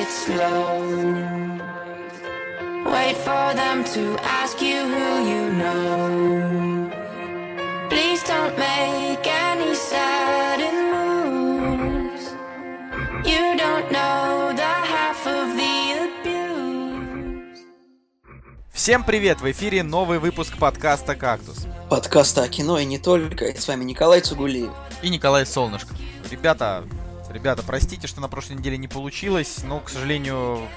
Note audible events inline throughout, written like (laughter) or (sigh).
it slow. Wait for them to ask you who you know. Please don't make any sudden moves. You don't know the half of the abuse. Всем привет! В эфире новый выпуск подкаста «Кактус». Подкаста о кино и не только. И с вами Николай Цугулиев. И Николай Солнышко. Ребята, ребята, простите, что на прошлой неделе не получилось, но, к сожалению,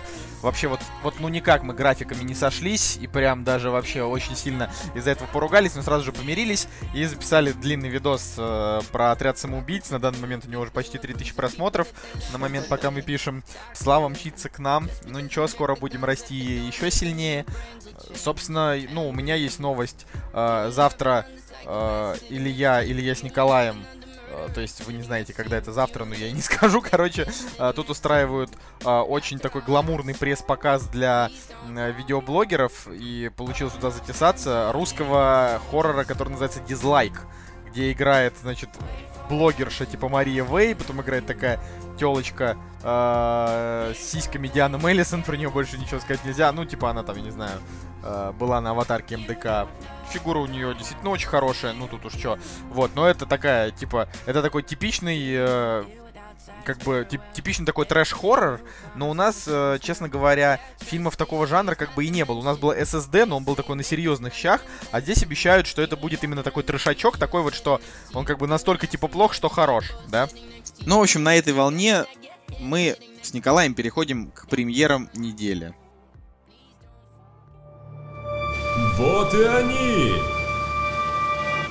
вообще вот, вот ну никак мы графиками не сошлись, и прям даже вообще очень сильно из-за этого поругались, но сразу же помирились и записали длинный видос э, про отряд самоубийц. На данный момент у него уже почти 3000 просмотров. На момент, пока мы пишем, Слава мчится к нам. Ну ничего, скоро будем расти еще сильнее. Собственно, ну, у меня есть новость. Э, завтра э, или я, с Николаем то есть вы не знаете, когда это завтра, но я и не (laughs) скажу. Короче, э, тут устраивают э, очень такой гламурный пресс-показ для видеоблогеров. И получилось туда затесаться русского хоррора, который называется «Дизлайк», где играет, значит, блогерша типа Мария Вей, потом играет такая телочка с сиськами Диана Меллисон, про нее больше ничего сказать нельзя. Ну, типа она там, я не знаю, была на аватарке МДК. Фигура у нее действительно очень хорошая, ну тут уж что. Вот, но это такая, типа, это такой типичный, э, как бы, тип, типичный такой трэш-хоррор, но у нас, э, честно говоря, фильмов такого жанра как бы и не было. У нас был SSD, но он был такой на серьезных щах, а здесь обещают, что это будет именно такой трэшачок, такой вот, что он как бы настолько типа плох, что хорош, да? Ну, в общем, на этой волне мы с Николаем переходим к премьерам недели. Вот и они!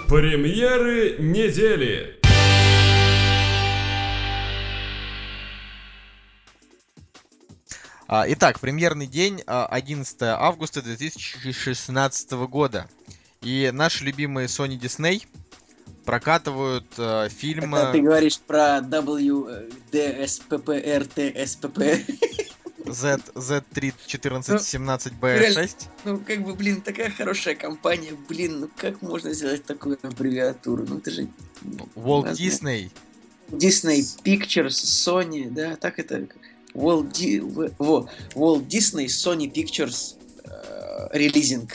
Премьеры недели! А, Итак, премьерный день а, 11 августа 2016 года. И наши любимые Sony Disney прокатывают э, фильм... Когда ты говоришь про WDSPPRTSPP. Z, Z31417B6. Ну, как бы, блин, такая хорошая компания, блин, ну как можно сделать такую аббревиатуру? Ну, это же... Walt Возможно. Disney. Disney Pictures, Sony, да, так это... Walt, Di... во, Walt Disney, Sony Pictures э, Releasing.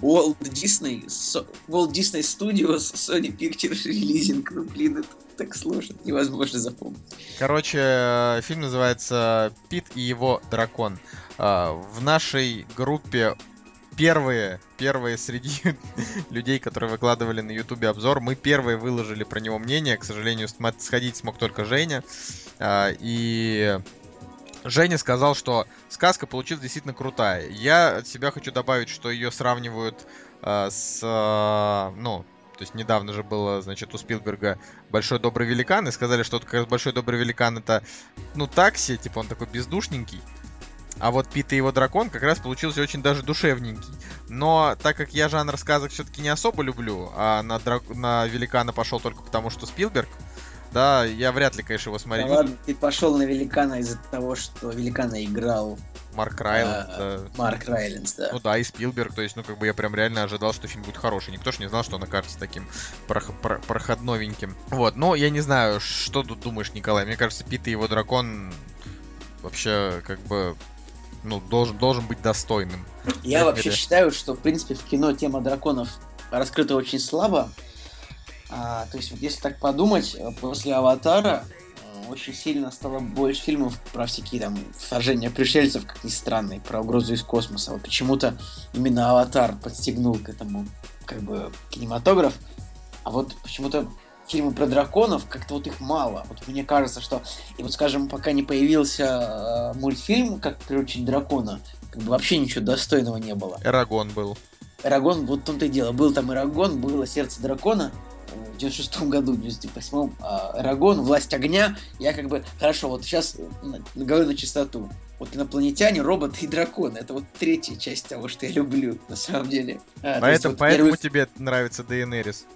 Walt Disney, Со- Walt Disney Studios, Sony Pictures Releasing. Ну, блин, это так сложно, невозможно запомнить. Короче, э, фильм называется «Пит и его дракон». А, В нашей группе первые, первые среди (laughs) людей, которые выкладывали на ютубе обзор, мы первые выложили про него мнение. К сожалению, сходить смог только Женя. А, И Женя сказал, что сказка получилась действительно крутая. Я от себя хочу добавить, что ее сравнивают с, ну, то есть недавно же было, значит, у Спилберга Большой Добрый Великан, и сказали, что как раз Большой Добрый Великан это, ну, такси, типа он такой бездушненький. А вот Пит и его дракон как раз получился очень даже душевненький. Но так как я жанр сказок все-таки не особо люблю, а на, драк- на Великана пошел только потому, что Спилберг, да, я вряд ли, конечно, его Да смотрю. ладно, ты пошел на Великана из-за того, что Великана играл Марк Райланд, э, да. Марк Райленс, да. Ну да, и Спилберг, то есть, ну как бы я прям реально ожидал, что фильм будет хороший. Никто ж не знал, что он окажется таким прох- про- проходновеньким. Вот, но я не знаю, что тут думаешь, Николай. Мне кажется, Пит и его дракон вообще как бы ну, должен, должен быть достойным. Я вообще считаю, что, в принципе, в кино тема драконов раскрыта очень слабо. А, то есть, вот если так подумать, э, после «Аватара» э, очень сильно стало больше фильмов про всякие там вторжения пришельцев, как ни странно, и про угрозу из космоса. Вот почему-то именно «Аватар» подстегнул к этому как бы кинематограф. А вот почему-то фильмы про драконов, как-то вот их мало. Вот мне кажется, что... И вот, скажем, пока не появился э, мультфильм «Как приручить дракона», как бы вообще ничего достойного не было. Эрагон был. Эрагон, вот в том-то и дело. Был там Эрагон, было Сердце дракона в 96 году, в 98 а Эрагон, Власть огня. Я как бы, хорошо, вот сейчас говорю на чистоту. Вот инопланетяне, роботы и драконы. Это вот третья часть того, что я люблю, на самом деле. А, то есть Поэтому, вот поэтому первый- тебе нравится Дейенерис.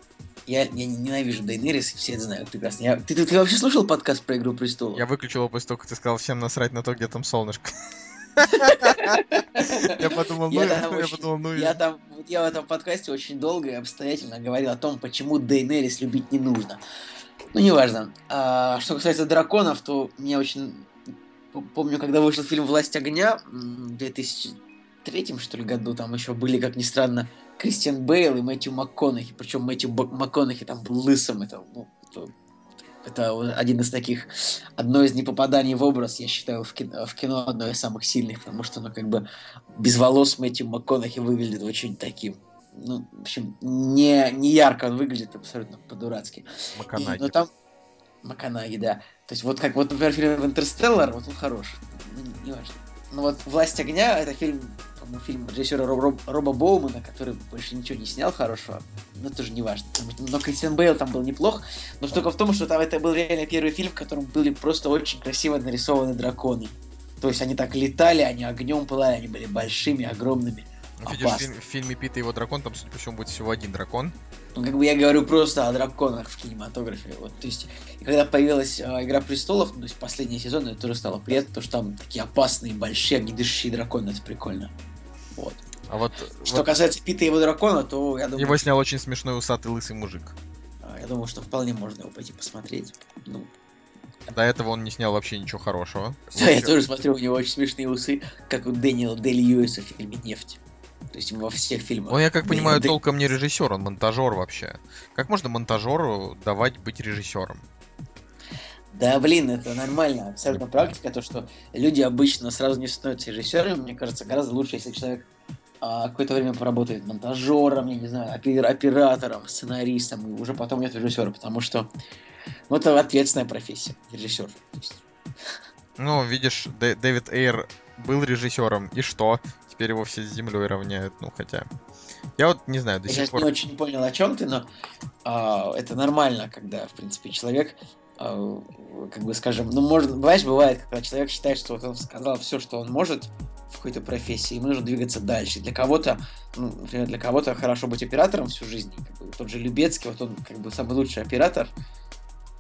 я, я ненавижу Дейнерис, все это знают прекрасно. Я- Ты, ты, ты вообще слушал подкаст про Игру престолов? Я выключил его после того, как ты сказал всем насрать на то, где там солнышко. (laughs) Я подумал, ну, (laughs) Я подумал, ну, Я там, я в этом подкасте очень долго и обстоятельно говорил о том, почему Дейнерис любить не нужно. Ну, неважно. А, что касается драконов, то мне очень помню, когда вышел фильм «Власть огня» в 2003 что ли году, там еще были, как ни странно, Кристиан Бейл и Мэтью МакКонахи. Причем Мэтью Б- МакКонахи там был лысым. Это, ну, это, это один из таких, одно из непопаданий в образ, я считаю, в кино, в кино одно из самых сильных, потому что, ну, как бы без волос Мэтью МакКонахи выглядит очень таким. Ну, в общем, не, не ярко он выглядит, абсолютно по-дурацки. И- Маканаги. Но там... Маканаги, да. То есть вот как вот, например, фильм «Интерстеллар», вот он хорош. Ну, не важно. Ну вот «Власть огня» — это фильм, по-моему, фильм режиссера Роб- Роб- Роба Боумана, который больше ничего не снял хорошего. Но тоже не важно. Потому что- Но Кристиан Бейл там был неплох. Но штука в том, что там это был реально первый фильм, в котором были просто очень красиво нарисованы драконы. То есть они так летали, они огнем пылали, они были большими, огромными. Ну, Видишь, в, фильм- в фильме Пита и его дракон, там, судя по всему, будет всего один дракон. Ну, как бы я говорю просто о драконах в кинематографе. Вот, то есть, когда появилась э, Игра престолов, ну, то есть последний сезон, это тоже стало приятно, потому что там такие опасные, большие, огнедышащие драконы, это прикольно. Вот. А вот, Что вот касается Пита и его дракона, то я думаю, его снял очень смешной усатый лысый мужик. а, я думаю, что вполне можно его пойти посмотреть. Ну, До этого он не снял вообще ничего хорошего. (laughs) да, я Вообще- тоже смотрю, у него очень смешные усы, как у Дэниела Дэй Льюиса в фильме «Нефть». То есть во всех фильмах. Он, я как Дэ- понимаю, Дэ- толком не режиссер, он монтажер вообще. Как можно монтажеру давать быть режиссером? Да, блин, это нормально, абсолютно практика, то, что люди обычно сразу не становятся режиссерами, мне кажется, гораздо лучше, если человек а, какое-то время поработает монтажером, я не знаю, опер- оператором, сценаристом, и уже потом нет режиссера, потому что ну, это ответственная профессия, режиссер. Ну, видишь, Дэ- Дэвид Эйр был режиссером, и что? Теперь его все с землей равняют, ну хотя. Я вот не знаю, до я сих сейчас пор. не очень понял, о чем ты, но а, это нормально, когда, в принципе, человек, как бы скажем, ну, может, бывает, бывает, когда человек считает, что вот он сказал все, что он может в какой-то профессии, ему нужно двигаться дальше. Для кого-то, ну, например, для кого-то хорошо быть оператором всю жизнь, как бы, тот же Любецкий, вот он как бы самый лучший оператор,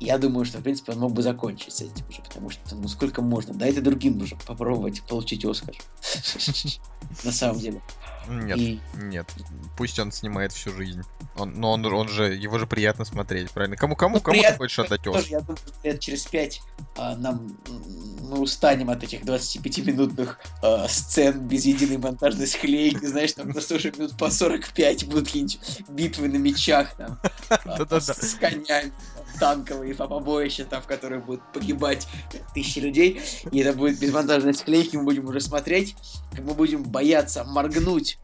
я думаю, что, в принципе, он мог бы закончить с этим уже, потому что, ну, сколько можно? Дайте другим уже попробовать получить Оскар. (laughs) На самом деле. Нет, И- нет. Пусть он снимает всю жизнь. Он, но он, он же, его же приятно смотреть, правильно? Кому, кому, Ну, кому ты приятно, хочешь отдать Оскар? я думаю, лет через пять а, нам мы устанем от этих 25-минутных а, сцен без единой монтажной склейки, знаешь, там просто уже минут по 45 будут какие-нибудь битвы на мечах, там, (laughs) Да-да-да. с, конями, танковые побоища, там, в которых будут погибать тысячи людей, и это будет без монтажной склейки, мы будем уже смотреть, как мы будем бояться моргнуть,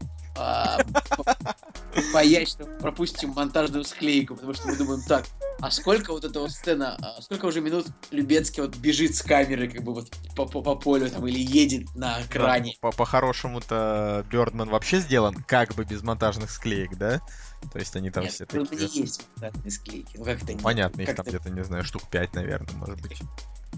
боясь, что пропустим монтажную склейку, потому что мы думаем, так, а сколько вот эта вот сцена, а сколько уже минут Любецкий вот бежит с камеры, как бы вот по, по, по полю там, или едет на экране. Да, по- По-хорошему-то Бёрдман вообще сделан как бы без монтажных склеек, да? То есть они там Нет, все Бёрдмане такие... есть монтажные склейки. Ну как это не- Понятно, их как там где-то, не знаю, штук 5, наверное, может быть.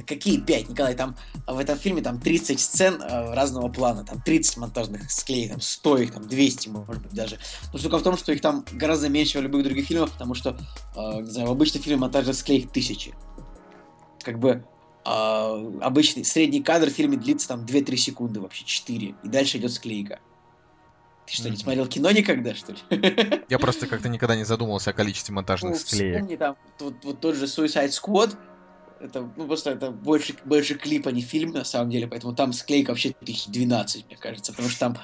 Какие пять, Николай? Там а, в этом фильме там 30 сцен э, разного плана, там 30 монтажных склеек, там 100 их, там 200, может быть, даже. Но штука в том, что их там гораздо меньше, в любых других фильмах, потому что, э, не знаю, в обычном фильме монтажных склеек тысячи. Как бы а, обычный средний кадр в фильме длится там 2-3 секунды, вообще 4, и дальше идет склейка. Ты что, не Мгм. смотрел кино никогда, что ли? Я просто как-то никогда не задумывался о количестве монтажных Ну, склеек. вспомни там вот, вот тот же Suicide Squad. Это, ну, просто это больше, больше клип, а не фильм, на самом деле, поэтому там склейка вообще тысяч 12, мне кажется, потому что там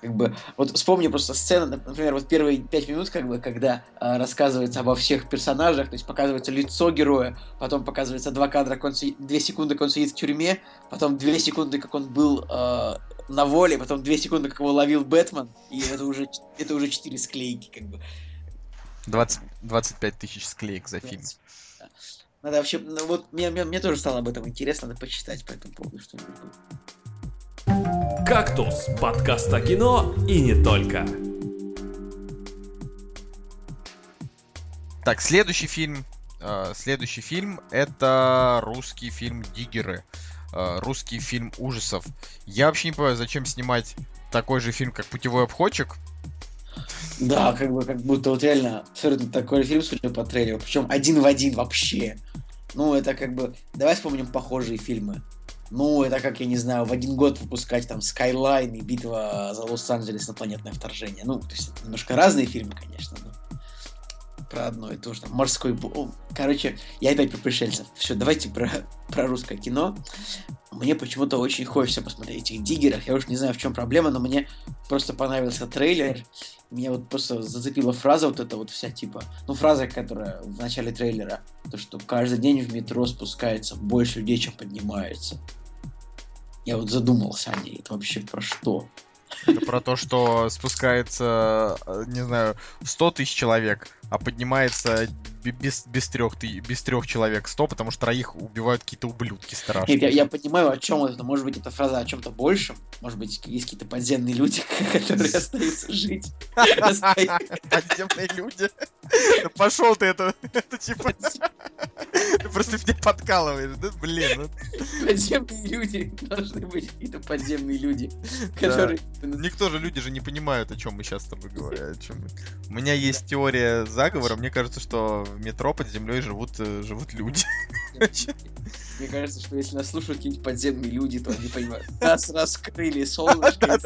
как бы, вот вспомни просто сцену, например, вот первые пять минут, как бы, когда а, рассказывается обо всех персонажах, то есть показывается лицо героя, потом показывается два кадра, он си- две секунды, как он сидит в тюрьме, потом две секунды, как он был а, на воле, потом две секунды, как его ловил Бэтмен, и это уже, это уже четыре склейки, как бы. 20, 25 тысяч склеек за фильм. Да. Надо вообще, ну вот мне, мне, мне тоже стало об этом интересно, надо почитать по этому поводу что-нибудь. «Кактус» — подкаст о кино и не только. Так, следующий фильм. э, следующий фильм это русский фильм Диггеры. Э, русский фильм ужасов. Я вообще не понимаю, зачем снимать такой же фильм, как Путевой обходчик. Да, как бы, как будто вот реально абсолютно такой фильм, судя по трейлеру, причем один в один вообще. Ну, это как бы, давай вспомним похожие фильмы. Ну, это как, я не знаю, в один год выпускать там Skyline и Битва за Лос-Анджелес инопланетное вторжение. Ну, то есть немножко разные фильмы, конечно, но про одно и то же. Там, морской... бо- о, Короче, я опять про пришельцев. Все, давайте про, про русское кино. мне почему-то очень хочется посмотреть этих диггеров. Я уж не знаю, в чем проблема, но мне просто понравился трейлер. Меня вот просто зацепила фраза вот эта вот вся типа, ну фраза, которая в начале трейлера, то что каждый день в метро спускается больше людей, чем поднимается. Я вот задумался о ней. Это вообще про что? Это про то, что спускается, э, не знаю, 100 тысяч человек, а поднимается бе- без, без, трех, ты- без трех человек 100, потому что троих убивают какие-то ублюдки страшные. Нет, я, я понимаю, о чем это. Может быть, это фраза о чем-то большем. Может быть, есть какие-то подземные люди, (laughs) которые остаются жить. (laughs) Подземные люди. Пошел ты это, это типа... (laughs) Ты просто меня подкалываешь, да? Блин, ну, Подземные люди. Должны быть какие-то подземные люди, которые... никто же, люди же не понимают, о чем мы сейчас с тобой говорим. У меня есть теория заговора, мне кажется, что в метро под землей живут, э, живут люди. (laughs) Мне кажется, что если нас слушают какие-нибудь подземные люди, то они понимают. (laughs) Нас раскрыли солнышко,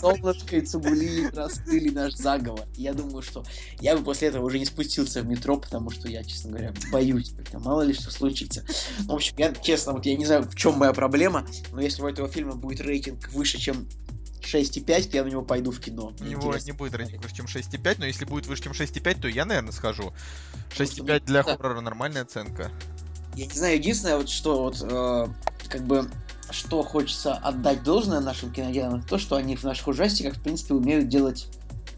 солнышко и Цугулиев раскрыли наш заговор. Я думаю, что я бы после этого уже не спустился в метро, потому что я, честно говоря, боюсь. Мало ли что случится. В общем, я, честно, вот я не знаю, в чем моя проблема, но если у этого фильма будет рейтинг выше, чем 6,5, то я на него пойду в кино. У него не будет рейтинг выше, чем 6,5, но если будет выше, чем 6,5, то я, наверное, схожу. Потому что 6,5 для да. хоррора нормальная оценка. Я не знаю, единственное, вот что вот, э, как бы, что хочется отдать должное нашим киноделам, то, что они в наших ужастиках, в принципе, умеют делать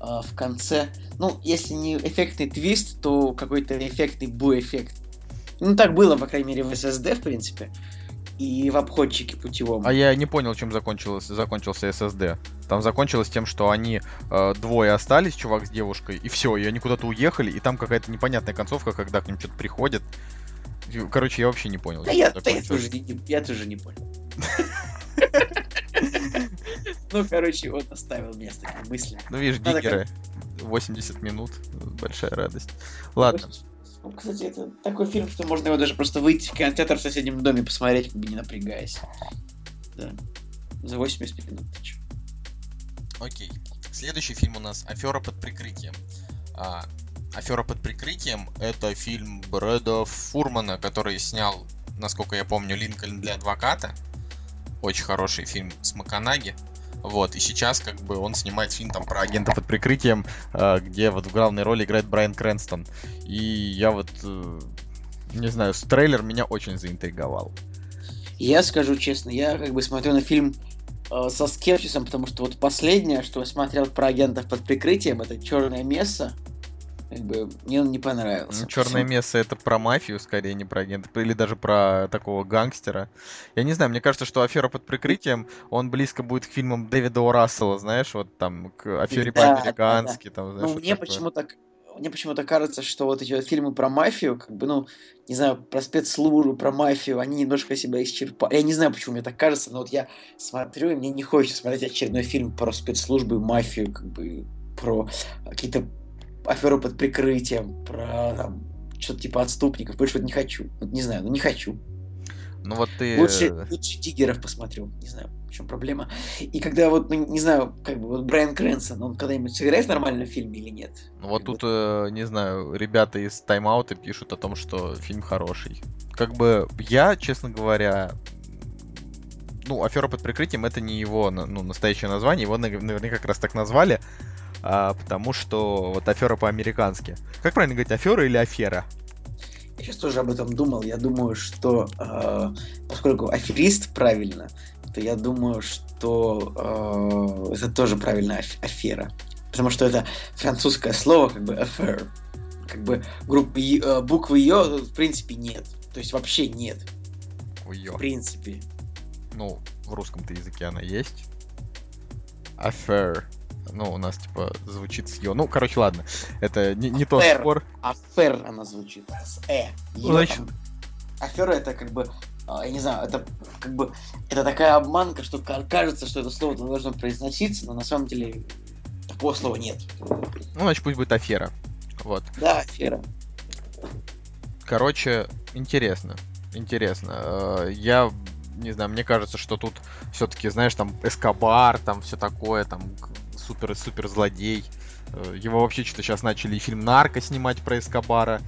э, в конце, ну, если не эффектный твист, то какой-то эффектный бу-эффект. Ну, так было, по крайней мере, в SSD, в принципе, и в обходчике путевом. А я не понял, чем закончилось, закончился SSD. Там закончилось тем, что они э, двое остались, чувак с девушкой, и все, и они куда-то уехали, и там какая-то непонятная концовка, когда к ним что-то приходит. Короче, я вообще не понял. Да я, да я, тоже, не, я тоже не понял. (laughs) Ну, короче, он оставил с такими мыслями. Ну, видишь, диггеры, 80 минут, большая радость. Ладно, Кстати, это такой фильм, что можно его даже просто выйти в кинотеатр в соседнем доме посмотреть, как бы не напрягаясь. Да. За 85 минут. Окей. Следующий фильм у нас «Афера под прикрытием». А, «Афера под прикрытием» — это фильм Брэда Фурмана, который снял, насколько я помню, «Линкольн для адвоката». Очень хороший фильм с Маканаги. Вот, и сейчас как бы он снимает фильм там про агента под прикрытием, э, где вот в главной роли играет Брайан Крэнстон. И я вот, э, не знаю, трейлер меня очень заинтриговал. Я скажу честно, я как бы смотрю на фильм э, со скепсисом, потому что вот последнее, что я смотрел про агентов под прикрытием, это Черное место. Как бы мне он не понравился. Черное место это про мафию, скорее, не про агента, или даже про такого гангстера. Я не знаю, мне кажется, что афера под прикрытием, он близко будет к фильмам Дэвида О. Рассела, знаешь, вот там, к афере Да, да, по-американски, там, знаешь, Ну, вот мне почему-то мне почему-то кажется, что вот эти вот фильмы про мафию, как бы, ну, не знаю, про спецслужбу, про мафию, они немножко себя исчерпали. Я не знаю, почему мне так кажется, но вот я смотрю, и мне не хочется смотреть очередной фильм про спецслужбы, мафию, как бы, про какие-то аферы под прикрытием, про там, что-то типа отступников. Больше вот не хочу. Вот не знаю, ну не хочу. Ну вот ты... Лучше, лучше Диггеров посмотрю. Не знаю, в чем проблема. И когда вот, ну, не знаю, как бы вот Брайан Крэнсон, он когда-нибудь сыграет в фильме или нет? Ну вот Как бы тут, э, не знаю, ребята из тайм-аута пишут о том, что фильм хороший. Как бы я, честно говоря, ну, афера под прикрытием это не его ну, настоящее название, его нав- наверняка как раз так назвали, а, потому что вот афера по-американски. Как правильно говорить, афера или афера? Я сейчас тоже об этом думал. Я думаю, что э, поскольку аферист правильно, то я думаю, что э, это тоже правильная аф- афера. Потому что это французское слово, как бы affair. Как бы группы, э, буквы ее в принципе нет. То есть вообще нет. Ой, В ё. принципе. Ну, в русском-то языке она есть. Affair. Ну, у нас, типа, звучит с ё. Ну, короче, ладно. Это не, не тот Affair. спор. Афер она звучит. С э. Значит- там- Афера это как бы а, я не знаю, это как бы это такая обманка, что ка- кажется, что это слово должно произноситься, но на самом деле такого слова нет. Ну, значит, пусть будет афера. Вот. Да, афера. Короче, интересно. Интересно. Э, Я не знаю, мне кажется, что тут все-таки, знаешь, там Эскобар, там все такое, там супер-супер злодей. Э, Его вообще что-то сейчас начали и фильм Нарко снимать про Эскобара.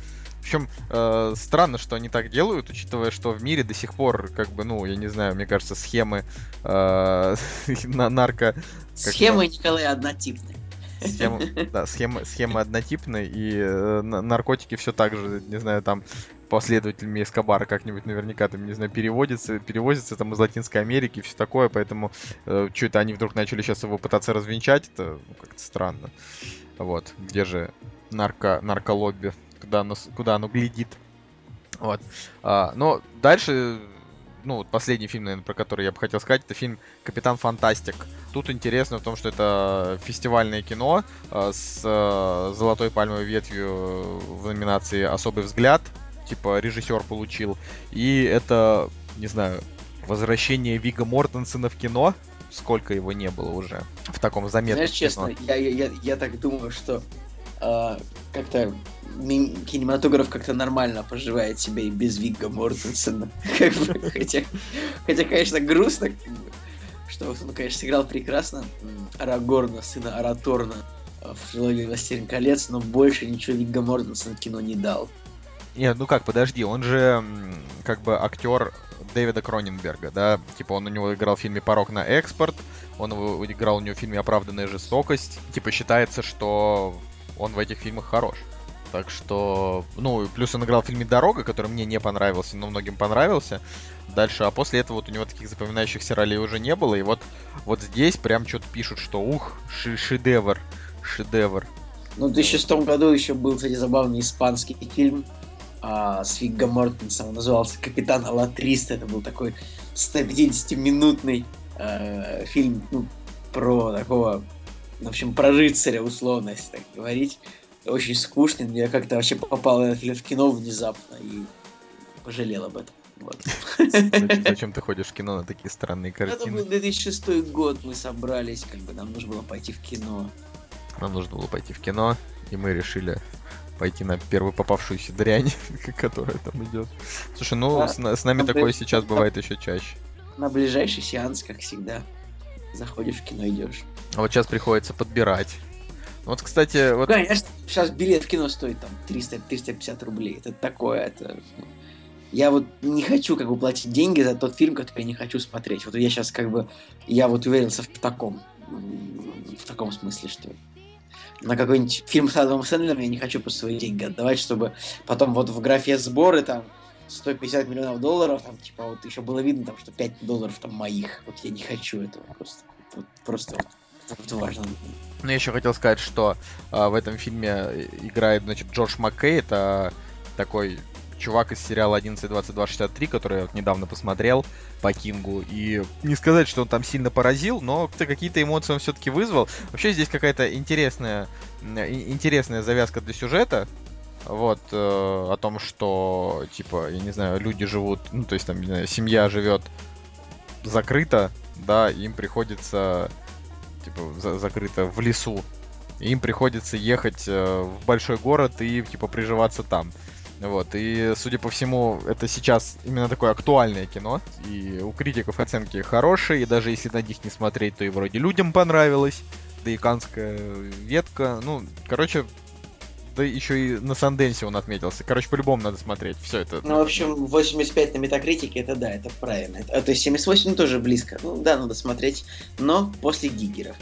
Причем э, странно, что они так делают, учитывая, что в мире до сих пор, как бы, ну, я не знаю, мне кажется, схемы э, (laughs) на нарко... Схемы Николая однотипные. Схема, (laughs) да, схема, схема однотипная, и э, на- наркотики все так же, не знаю, там последователями Эскобара как-нибудь наверняка там, не знаю, переводится, перевозится там из Латинской Америки и все такое, поэтому э, что это они вдруг начали сейчас его пытаться развенчать, это ну, как-то странно. Вот, где же нарко, нарколобби, куда оно, куда оно глядит. Вот. А, но дальше, ну, последний фильм, наверное, про который я бы хотел сказать, это фильм «Капитан Фантастик». Тут интересно в том, что это фестивальное кино э, с э, золотой пальмовой ветвью в номинации «Особый взгляд». Типа режиссер получил. И это, не знаю, возвращение Вига Мортенсена в кино. Сколько его не было уже в таком заметном Знаешь, честно, я, я, я, я так думаю, что а, как-то кинематограф как-то нормально поживает себя и без Вигга Мортенсена. (laughs) Как бы, хотя, хотя, конечно, грустно, как бы, что он, конечно, сыграл прекрасно Арагорна, сына Араторна а, в трилогии «Властелин колец», но больше ничего Вигга Мортенсен кино не дал. Нет, ну как, подожди, он же как бы актер Дэвида Кроненберга, да? Типа он у него играл в фильме «Порог на экспорт», он играл у него в фильме «Оправданная жестокость». Типа считается, что он в этих фильмах хорош. Так что, ну, плюс он играл в фильме «Дорога», который мне не понравился, но многим понравился. Дальше, а после этого вот у него таких запоминающихся ролей уже не было. И вот, вот здесь прям что-то пишут, что ух, шедевр, шедевр. Ну, в 2006 году еще был, кстати, забавный испанский фильм а, с Вигго Мортенсом. Он назывался «Капитан Алатриста». Это был такой 150-минутный э, фильм ну, про такого, в общем, про рыцаря, условно, если так говорить. Очень скучный, но я как-то вообще попал в кино внезапно и пожалел об этом. Вот. Зачем, ты ходишь в кино на такие странные Это был картины? 2006 год, мы собрались, как бы нам нужно было пойти в кино. Нам нужно было пойти в кино, и мы решили пойти на первую попавшуюся дрянь, (laughs) которая там идет. Слушай, ну Да. с, с нами такое блин. сейчас бывает еще чаще. На ближайший сеанс, как всегда, заходишь в кино, идешь. А вот сейчас приходится подбирать. Вот, кстати, вот Конечно, сейчас билет в кино стоит там 300-350 рублей. Это такое, это... ну, Я вот не хочу как бы платить деньги за тот фильм, который я не хочу смотреть. Вот я сейчас как бы, я вот уверился в таком, в таком смысле, что на какой-нибудь фильм с Адамом Сэндлером я не хочу просто свои деньги отдавать, чтобы потом вот в графе сборы там 150 миллионов долларов, там типа вот еще было видно там, что 5 долларов там моих. Вот я не хочу этого просто. Вот, просто вот, важно. Ну, я еще хотел сказать, что а, в этом фильме э, играет, значит, Джордж Маккей, это такой чувак из сериала 11.22.63, который я вот недавно посмотрел по Кингу, и не сказать, что он там сильно поразил, но какие-то эмоции он все-таки вызвал. Вообще здесь какая-то интересная, интересная завязка для сюжета, вот, э, о том, что, типа, я не знаю, люди живут, ну, то есть там, не знаю, семья живет закрыто, да, им приходится типа, за- закрыто в лесу. Им приходится ехать э, в большой город и, типа, приживаться там. Вот, и, судя по всему, это сейчас именно такое актуальное кино, и у критиков оценки хорошие, и даже если на них не смотреть, то и вроде людям понравилось, да и канская ветка, ну, короче, да еще и на Санденсе он отметился. Короче, по-любому надо смотреть, все это. Ну, в общем, 85 на метакритике, это да, это правильно. А, то есть 78 тоже близко. Ну да, надо смотреть, но после Гиггеров.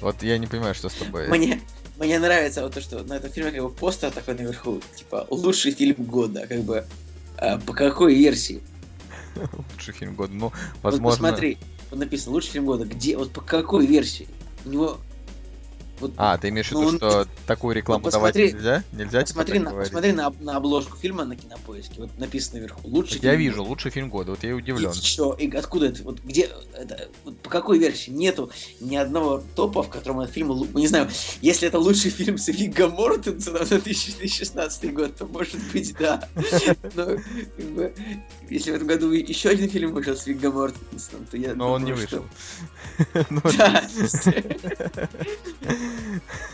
Вот я не понимаю, что с тобой. Мне, мне нравится вот то, что на этом фильме как бы постер такой наверху, типа, лучший фильм года, как бы, а, по какой версии? (laughs) Лучший фильм года. Ну, Вот возможно... посмотри, вот написано, лучший фильм года, где, вот по какой версии? У него... Вот, А, ты имеешь в Ну, виду, он- что такую рекламу ну, давать посмотри- нельзя? Нельзя типа посмотри, на, говорить? посмотри на, на обложку фильма на кинопоиске, вот написано наверху, лучший Так я фильм вижу, года. лучший фильм года, вот я удивлен. И что? И откуда это? Вот где? Это, вот по какой версии? Нету ни одного топа, в котором этот фильм... Не знаю, если это лучший фильм с Вигго Мортенсеном за 2016 год, то может быть, да. Но, если в этом году еще один фильм вышел с Вигго Мортенсеном, то я Но он не что- вышел. (laughs) (laughs) (laughs)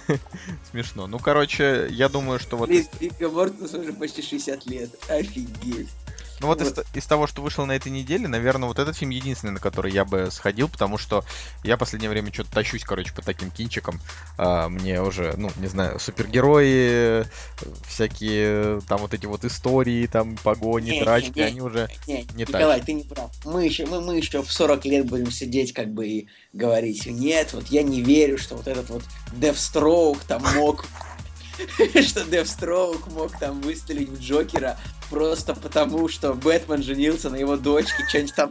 (laughs) Смешно. Ну, короче, я думаю, что вот... Вигго Мортенсен уже почти 60 лет. Офигеть. Ну вот из, Вот. т- из того, что вышло на этой неделе, наверное, вот этот фильм единственный, на который я бы сходил, потому что я в последнее время что-то тащусь, короче, по таким кинчикам. А, мне уже, ну, не знаю, супергерои, всякие там вот эти вот истории, там погони, Не, не, драчки, не. они уже... Не, Не Николай, ты не прав. Мы еще, мы, мы еще в 40 лет будем сидеть как бы и говорить, нет, вот я не верю, что вот этот вот Deathstroke там мог (laughs) что Deathstroke мог там выстрелить в Джокера просто потому, что Бэтмен женился на его дочке, что-нибудь там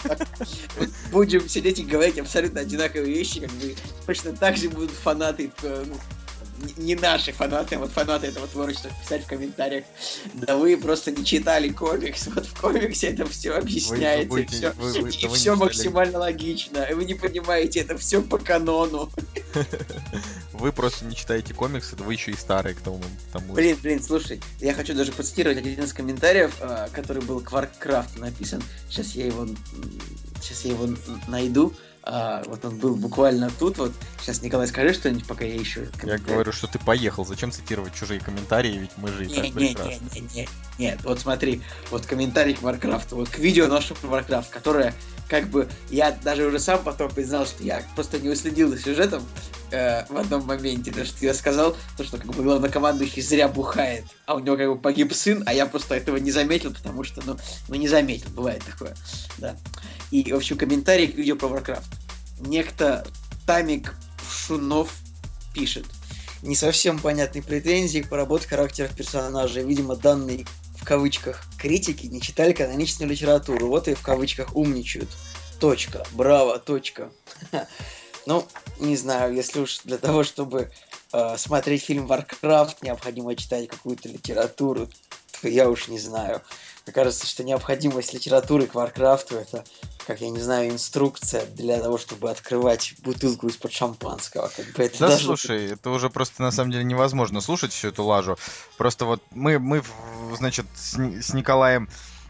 Будем сидеть и говорить абсолютно одинаковые вещи, как бы точно так же будут фанаты, э, ну, не- наши фанаты, а вот фанаты этого творчества писать в комментариях. Да вы просто не читали комикс, вот в комиксе это все объясняется, будете- и все, вы- вы- вы и все максимально логично. И вы не понимаете, это все по канону. (laughs) Вы просто не читаете комиксы, вы еще и старые к тому. тому. Блин, блин, слушай, я хочу даже процитировать один из комментариев, а, который был к Warcraft написан. Сейчас я его, сейчас я его найду. А, вот он был буквально тут. Вот сейчас Николай, скажи что-нибудь, пока я ищу. Я говорю, что ты поехал. Зачем цитировать чужие комментарии, ведь мы же и Не, так не, прекрасно. не, не, не, нет, вот смотри, вот комментарий к Warcraft, вот к видео нашего про Warcraft, которое, как бы, я даже уже сам потом признал, что я просто не уследил за сюжетом э, в одном моменте, потому что я сказал, то, что как бы главнокомандующий зря бухает, а у него как бы погиб сын, а я просто этого не заметил, потому что, ну, ну не заметил, бывает такое, да. И, в общем, комментарий к видео про Warcraft. Некто Тамик Шунов пишет. Не совсем понятные претензии к поработке характеров персонажей. Видимо, данные в кавычках критики не читали каноничную литературу. Вот и в кавычках умничают. Точка. Браво. Точка. (laughs) Ну, не знаю, если уж для того, чтобы э, смотреть фильм Warcraft, необходимо читать какую-то литературу, то я уж не знаю. Мне кажется, что необходимость литературы к Warcraft это, как я не знаю, инструкция для того, чтобы открывать бутылку из-под шампанского. Как бы это Да даже- слушай, это уже просто на самом деле невозможно слушать всю эту лажу. Просто вот мы, мы значит, с, с Николаем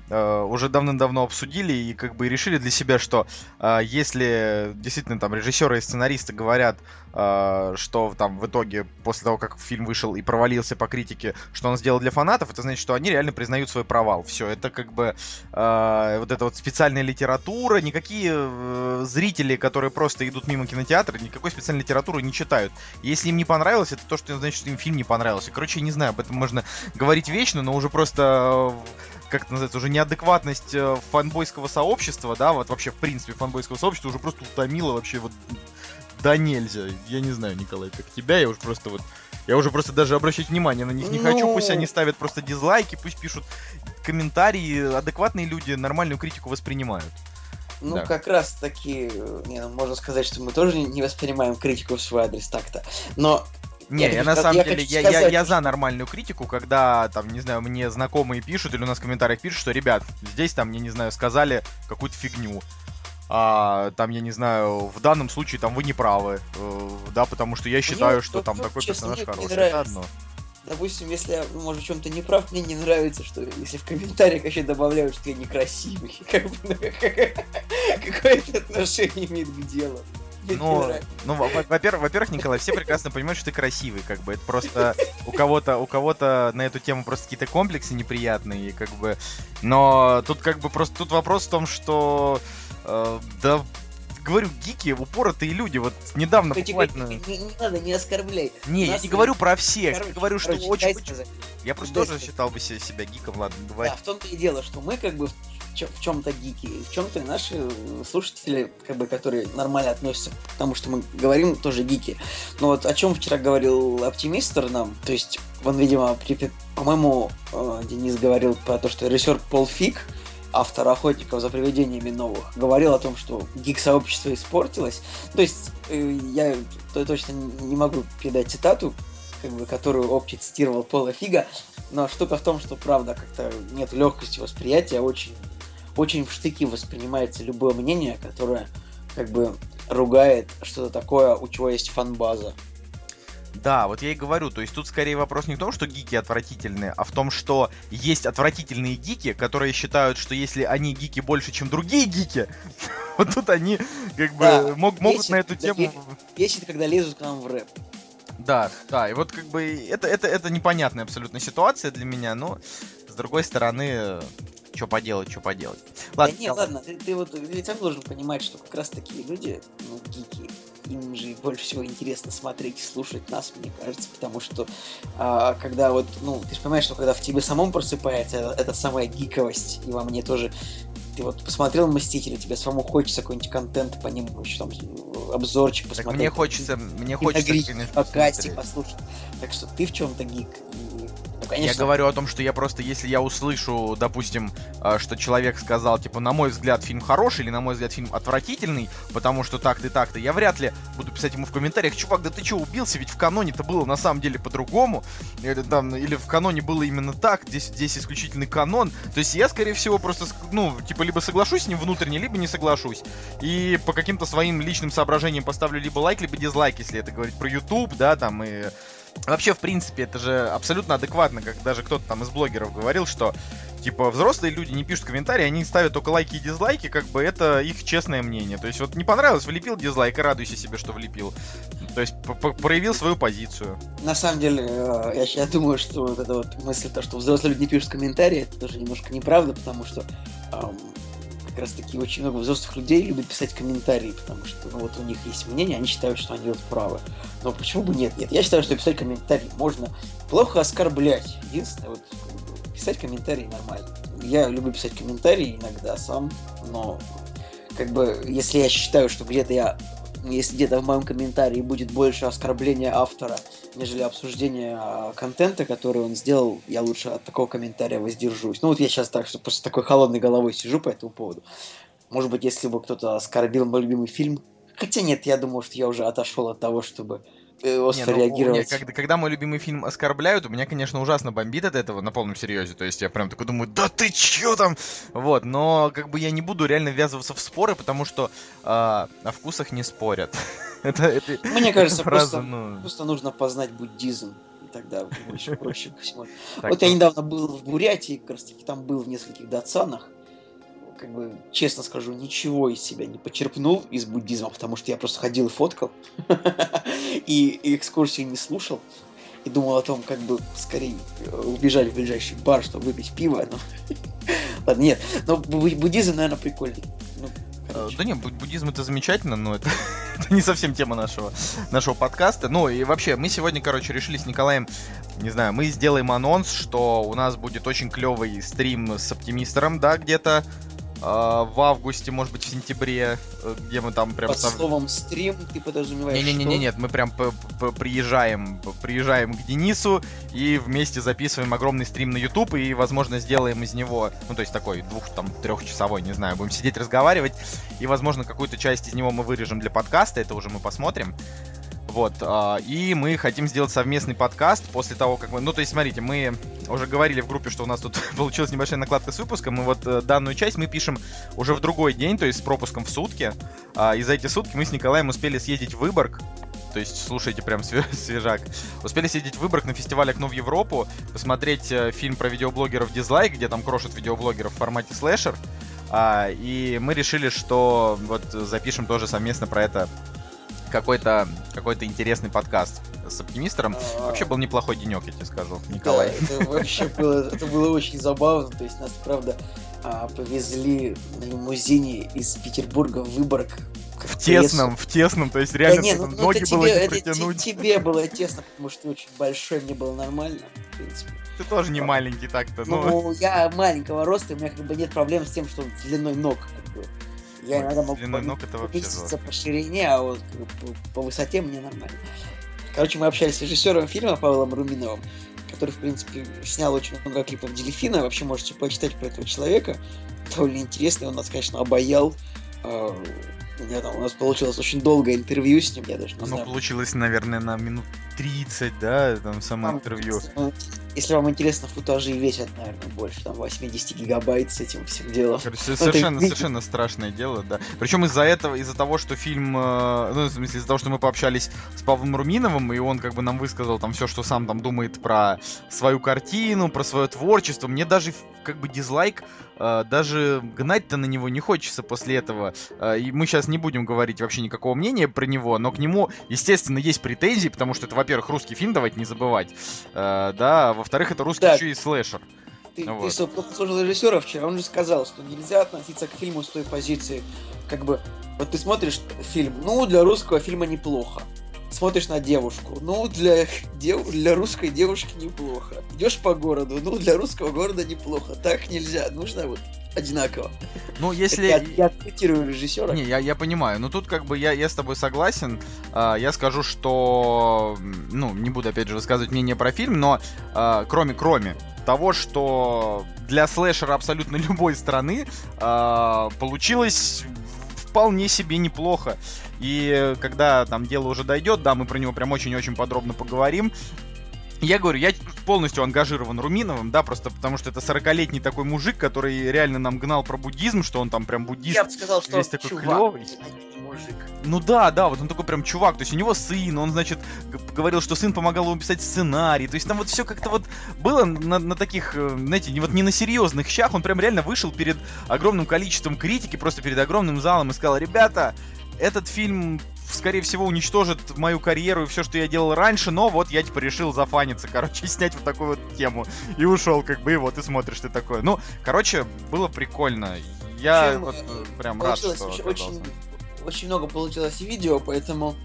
э, уже давным-давно обсудили и как бы решили для себя, что э, если действительно там режиссеры и сценаристы говорят, э, что там в итоге после того, как фильм вышел и провалился по критике, что он сделал для фанатов, это значит, что они реально признают свой провал. Все, это как бы э, вот эта вот специальная литература, никакие э, зрители, которые просто идут мимо кинотеатра, никакой специальной литературы не читают. Если им не понравилось, это то, что значит, что им фильм не понравился. Короче, я не знаю, об этом можно говорить вечно, но уже просто э, как это называется, уже неадекватность э, фанбойского сообщества, да, вот вообще в принципе фанбойского сообщества уже просто утомило вообще вот да нельзя. Я не знаю, Николай, как тебя, я уже просто вот я уже просто даже обращать внимание на них не хочу, пусть Ну. они ставят просто дизлайки, пусть пишут комментарии, адекватные люди нормальную критику воспринимают. Ну, Да. как раз таки, э, не, ну, можно сказать, что мы тоже не воспринимаем критику в свой адрес так-то. Но Не, Я я, на самом я деле, я, я, сказать, я за нормальную критику, когда, там, не знаю, мне знакомые пишут или у нас в комментариях пишут, что, ребят, здесь, там, я не знаю, сказали какую-то фигню. А, там, я не знаю, в данном случае, там, вы не правы. э, да, потому что я считаю, Ну, что там такой персонаж мне хороший. Это одно. допустим, если я, может, в чем-то не прав, мне не нравится, что если в комментариях еще добавляют, что я некрасивый. (laughs) Как бы, ну, (laughs) какое это отношение имеет к делу? Ну, ну, во- во- во-первых, во-первых, Николай, все прекрасно понимают, что ты красивый, как бы. Это просто у кого-то, у кого-то на эту тему просто какие-то комплексы неприятные, как бы. Но тут как бы просто тут вопрос в том, что э, да говорю, гики, упоротые люди. Вот недавно Тихо, тихо, буквально. тихо, Не, не надо, не оскорбляй. Не, я не говорю про всех. Короче, я говорю, что короче, очень. дай сказать. Я просто дай тоже сказать. считал бы себя, гиком, ладно, говори. Да, в том-то и дело, что мы как бы в, чем-то гики, в чем-то наши слушатели, как бы, которые нормально относятся к тому, что мы говорим, тоже гики. Но вот о чем вчера говорил оптимистр нам, то есть он, видимо, по-моему, э, Денис говорил про то, что режиссер Пол Фиг, автор охотников за привидениями новых, говорил о том, что гик-сообщество испортилось. То есть э, я то- точно не могу передать цитату, как бы, которую Опти цитировал Пола Фига, но штука в том, что правда как-то нет легкости восприятия, очень, очень в штыки воспринимается любое мнение, которое как бы ругает что-то такое, у чего есть фанбаза. Да, вот я и говорю, то есть тут скорее вопрос не в том, что гики отвратительные, а в том, что есть отвратительные гики, которые считают, что если они гики больше, чем другие гики, (laughs) вот тут они как бы могут на эту тему... Это, когда лезут к нам в рэп. Да, да, и вот как бы это, это, это непонятная абсолютно ситуация для меня, но другой стороны, что поделать, что поделать. Да Ладно, не, ладно, ты, ты вот ты сам должен понимать, что как раз такие люди, ну, гики, им же больше всего интересно смотреть и слушать нас, мне кажется, потому что а, когда вот, ну, ты же понимаешь, что когда в тебе самом просыпается эта, эта самая гиковость, и во мне тоже ты вот посмотрел Мстители, тебе самому хочется какой-нибудь контент по ним, еще там обзорчик Так посмотреть. мне хочется, мне и хочется... конечно, подкастик послушать. Так что ты в чем-то гик. И, ну, конечно, Я говорю о том, что я просто, если я услышу, допустим, а, что человек сказал, типа, на мой взгляд, фильм хороший или на мой взгляд, фильм отвратительный, потому что так-то и так-то, я вряд ли буду писать ему в комментариях, чувак, да ты что, убился? Ведь в каноне-то было на самом деле по-другому. Или, там, или в каноне было именно так, здесь, здесь исключительный канон. То есть я, скорее всего, просто, ну, типа, либо соглашусь с ним внутренне, либо не соглашусь. И по каким-то своим личным соображениям поставлю либо лайк, либо дизлайк, если это говорить про YouTube, да, там, и Вообще, в принципе, это же абсолютно адекватно, как даже кто-то там из блогеров говорил, что типа взрослые люди не пишут комментарии, они ставят только лайки и дизлайки, как бы это их честное мнение. То есть вот не понравилось, влепил дизлайк и радуйся себе, что влепил. То есть проявил свою позицию. На самом деле, э, я, я думаю, что вот эта вот мысль, то, что взрослые люди не пишут комментарии, это тоже немножко неправда, потому что ам, как раз таки очень много взрослых людей любят писать комментарии, потому что ну, вот у них есть мнение, они считают, что они вот правы. Но почему бы нет? Нет, я считаю, что писать комментарии можно плохо оскорблять. Единственное, вот писать комментарии нормально. Я люблю писать комментарии иногда сам, но как бы если я считаю, что где-то я если где-то в моем комментарии будет больше оскорбления автора, нежели обсуждения а, контента, который он сделал, я лучше от такого комментария воздержусь. Ну вот я сейчас так, что просто такой холодной головой сижу по этому поводу. Может быть, если бы кто-то оскорбил мой любимый фильм. Хотя нет, я думаю, что я уже отошел от того, чтобы остро Не, ну, реагировать. не, когда, когда мой любимый фильм оскорбляют, у меня, конечно, ужасно бомбит от этого на полном серьезе. То есть я прям такой думаю, да ты чё там? Вот, но как бы я не буду реально ввязываться в споры, потому что а, о вкусах не спорят. (laughs) это, это, Мне кажется, эта фраза, просто, ну, просто нужно познать буддизм. И тогда больше проще ко всему. Вот я ну, недавно был в Бурятии, как раз таки там был в нескольких датсанах. Как бы, честно скажу, ничего из себя не почерпнул из буддизма, потому что я просто ходил и фоткал. (laughs) И экскурсии не слушал. И думал о том, как бы скорее э, убежать в ближайший бар, чтобы выпить пиво. Но... (laughs) Ладно, нет. Но бу- буддизм, наверное, прикольный. Ну, Э. Да не, буд- буддизм это замечательно, но это, (laughs) это не совсем тема нашего, нашего подкаста. Ну и вообще, мы сегодня, короче, решили с Николаем, не знаю, мы сделаем анонс, что у нас будет очень клевый стрим с оптимистером, да, где-то в августе, может быть, в сентябре, э, где мы там прям... Под сов- словом стрим ты подразумеваешь Не-не-не, что? нет, мы прям приезжаем, приезжаем к Денису и вместе записываем огромный стрим на YouTube и, возможно, сделаем из него, ну, то есть такой двух, там, трехчасовой, не знаю, будем сидеть разговаривать, и, возможно, какую-то часть из него мы вырежем для подкаста, это уже мы посмотрим. Вот, а, и мы хотим сделать совместный подкаст после того, как мы... Ну, то есть, смотрите, мы уже говорили в группе, что у нас тут (laughs) получилась небольшая накладка с выпуском, и вот э, данную часть мы пишем уже в другой день, то есть с пропуском в сутки. А, и за эти сутки мы с Николаем успели съездить в Выборг, то есть, слушайте, прям све- (laughs) свежак. Успели съездить в Выборг на фестиваль «Окно в Европу», посмотреть э, фильм про видеоблогеров «Дизлайк», где там крошат видеоблогеров в формате слэшер. А, и мы решили, что вот запишем тоже совместно про это какой-то какой-то интересный подкаст с оптимистером. А, Вообще был неплохой денек, я тебе скажу, Николай. Да, это вообще (laughs) было, это было очень забавно. То есть нас, правда, а, повезли на лимузине из Петербурга в Выборг. В тесном, в тесном, то есть реально да не, ты ну, ну, ноги это было тебе, не протянуть. тебе было тесно, потому что ты очень большой, мне было нормально, в принципе. Ты тоже не маленький так-то, ну. Ну, я маленького роста, у меня как бы нет проблем с тем, что длиной ног, как бы. Я Ой, иногда могу ног это вообще жестко. по ширине, а вот по, по высоте мне нормально. Короче, мы общались с режиссером фильма Павлом Руминовым, который, в принципе, снял очень много клипов Дельфина. Вообще можете почитать про этого человека. Довольно интересный, он нас, конечно, обаял. А, там, у нас получилось очень долгое интервью с ним, я даже не Оно знаю. получилось, наверное, на минут 30, да, там само Там, интервью. Ну, Если вам интересно, футажи весят, наверное, больше, там 80 гигабайт с этим всем делом. Короче, это совершенно, ви- совершенно страшное дело, да. Причем из-за этого, из-за того, что фильм, э, ну, в смысле, из-за того, что мы пообщались с Павлом Руминовым, и он как бы нам высказал там все, что сам там думает про свою картину, про свое творчество, мне даже как бы дизлайк, э, даже гнать-то на него не хочется после этого. Э, и мы сейчас не будем говорить вообще никакого мнения про него, но к нему, естественно, есть претензии, потому что это, во-первых, русский фильм, давайте не забывать, да, а во-вторых, это русский Да. еще и слэшер. Ты, ты Вот. что, плохо слушал режиссера вчера? Он же сказал, что нельзя относиться к фильму с той позиции, как бы, вот ты смотришь фильм, ну, для русского фильма неплохо. Смотришь на девушку, ну, для, (laughs) дев... для русской девушки неплохо. Идешь по городу, ну, для русского города неплохо. Так нельзя, нужно вот одинаково. Ну, если... Я, я цитирую режиссера. Не, я, я понимаю. Но тут как бы я, я с тобой согласен. А, я скажу, что... Ну, не буду опять же высказывать мнение про фильм, но а, кроме, кроме того, что для слэшера абсолютно (laughs) любой страны а, получилось вполне себе неплохо. И когда там дело уже дойдет, да, мы про него прям очень-очень подробно поговорим. Я говорю, я полностью ангажирован Руминовым, да, просто потому что это 40-летний такой мужик, который реально нам гнал про буддизм, что он там прям буддист. Я бы сказал, что весь он такой чувак, клёвый. а мужик. Ну да, да, вот он такой прям чувак, то есть у него сын, он, значит, говорил, что сын помогал ему писать сценарий, то есть там вот все как-то вот было на, на таких, э, знаете, не, вот не на серьезных щах, он прям реально вышел перед огромным количеством критики, просто перед огромным залом и сказал, ребята, этот фильм скорее всего, уничтожит мою карьеру и все, что я делал раньше, но вот я типа решил зафаниться, короче, (laughs) и снять вот такую вот тему. И ушел, как бы, и вот ты смотришь ты такое. Ну, короче, было прикольно. Я Чем, вот э, прям рад, что очень, оказался. очень, очень много получилось видео, поэтому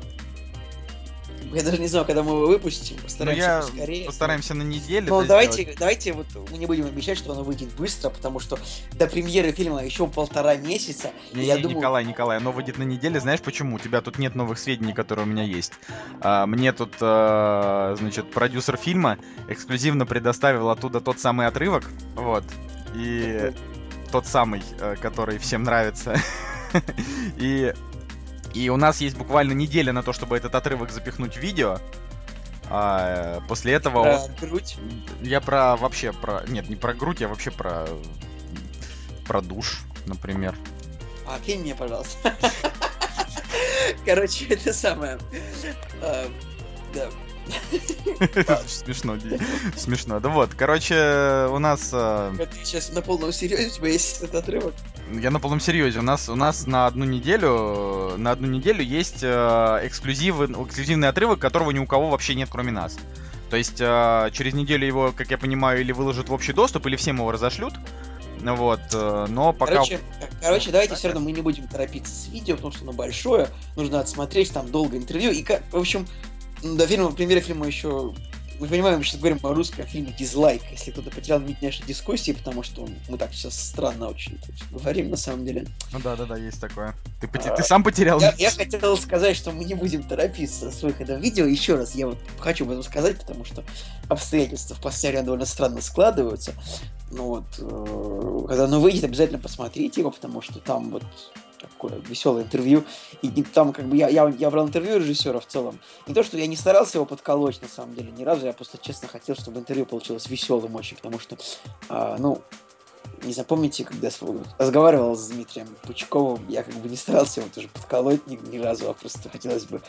я даже не знаю, когда мы его выпустим. Ну, Постараемся я поскорее. постараемся на неделю. Но это давайте, сделать. давайте вот мы не будем обещать, что оно выйдет быстро, потому что до премьеры фильма еще полтора месяца. Не, я не, думаю, Николай, Николай, оно выйдет на неделе, знаешь почему? У тебя тут нет новых сведений, которые у меня есть. А, мне тут, а, значит, продюсер фильма эксклюзивно предоставил оттуда тот самый отрывок, вот, и тот самый, э, который всем нравится. (laughs) И, и у нас есть буквально неделя на то, чтобы этот отрывок запихнуть в видео. А, э, после этого... про он- грудь. Я про вообще про... Нет, не про грудь, я вообще про... Про душ, например. А, кинь мне, пожалуйста. (laughs) Короче, это самое. а, Да. (laughs) Смешно. Смешно. Да вот, короче, у нас... Ты сейчас на полном серьезе, у тебя есть этот отрывок? Я на полном серьезе. У нас, у нас на одну неделю, на одну неделю есть э, эксклюзивы, эксклюзивный отрывок, которого ни у кого вообще нет, кроме нас. То есть э, через неделю его, как я понимаю, или выложат в общий доступ, или всем его разошлют. Вот, э, но пока... Короче, короче, давайте все равно мы не будем торопиться с видео, потому что оно большое, нужно отсмотреть, там долго интервью. И, в общем, до фильма, премьеры фильма еще... Мы понимаем, мы сейчас говорим о русском фильме «Дизлайк», если кто-то потерял нить нашей дискуссии, потому что мы так сейчас странно очень говорим, на самом деле. Ну да, да, да, есть такое. Ты, А, ты сам потерял? Я, я хотел сказать, что мы не будем торопиться с выходом видео. Еще раз, я вот хочу об этом сказать, потому что обстоятельства в последнее время довольно странно складываются. Ну вот, э, когда оно выйдет, обязательно посмотрите его, потому что там вот такое веселое интервью. И не- там как бы я, я, я брал интервью режиссера в целом. Не то, что я не старался его подколоть, на самом деле, ни разу. Я просто честно хотел, чтобы интервью получилось веселым очень, потому что, а, ну, не запомните, когда я разговаривал с Дмитрием Пучковым, я как бы не старался его тоже подколоть ни, ни разу, а просто хотелось бы...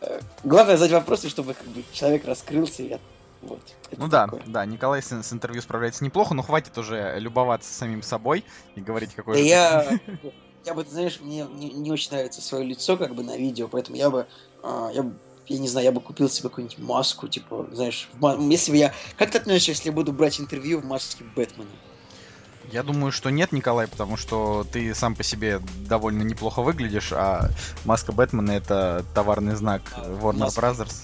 э, главное задать вопросы, чтобы как бы человек раскрылся, и я... Вот. Ну да, такое. да, Николай с, с интервью справляется неплохо, но хватит уже любоваться самим собой и говорить, какой Да же я... (laughs) (laughs) Я бы, знаешь, мне не, не очень нравится свое лицо как бы на видео, поэтому я бы... а, я бы я не знаю, я бы купил себе какую-нибудь маску, типа, знаешь, если бы я... Как ты относишься, если я буду брать интервью в маске Бэтмена? Я думаю, что нет, Николай, потому что ты сам по себе довольно неплохо выглядишь, а маска Бэтмена это товарный знак А, Warner маска. Brothers.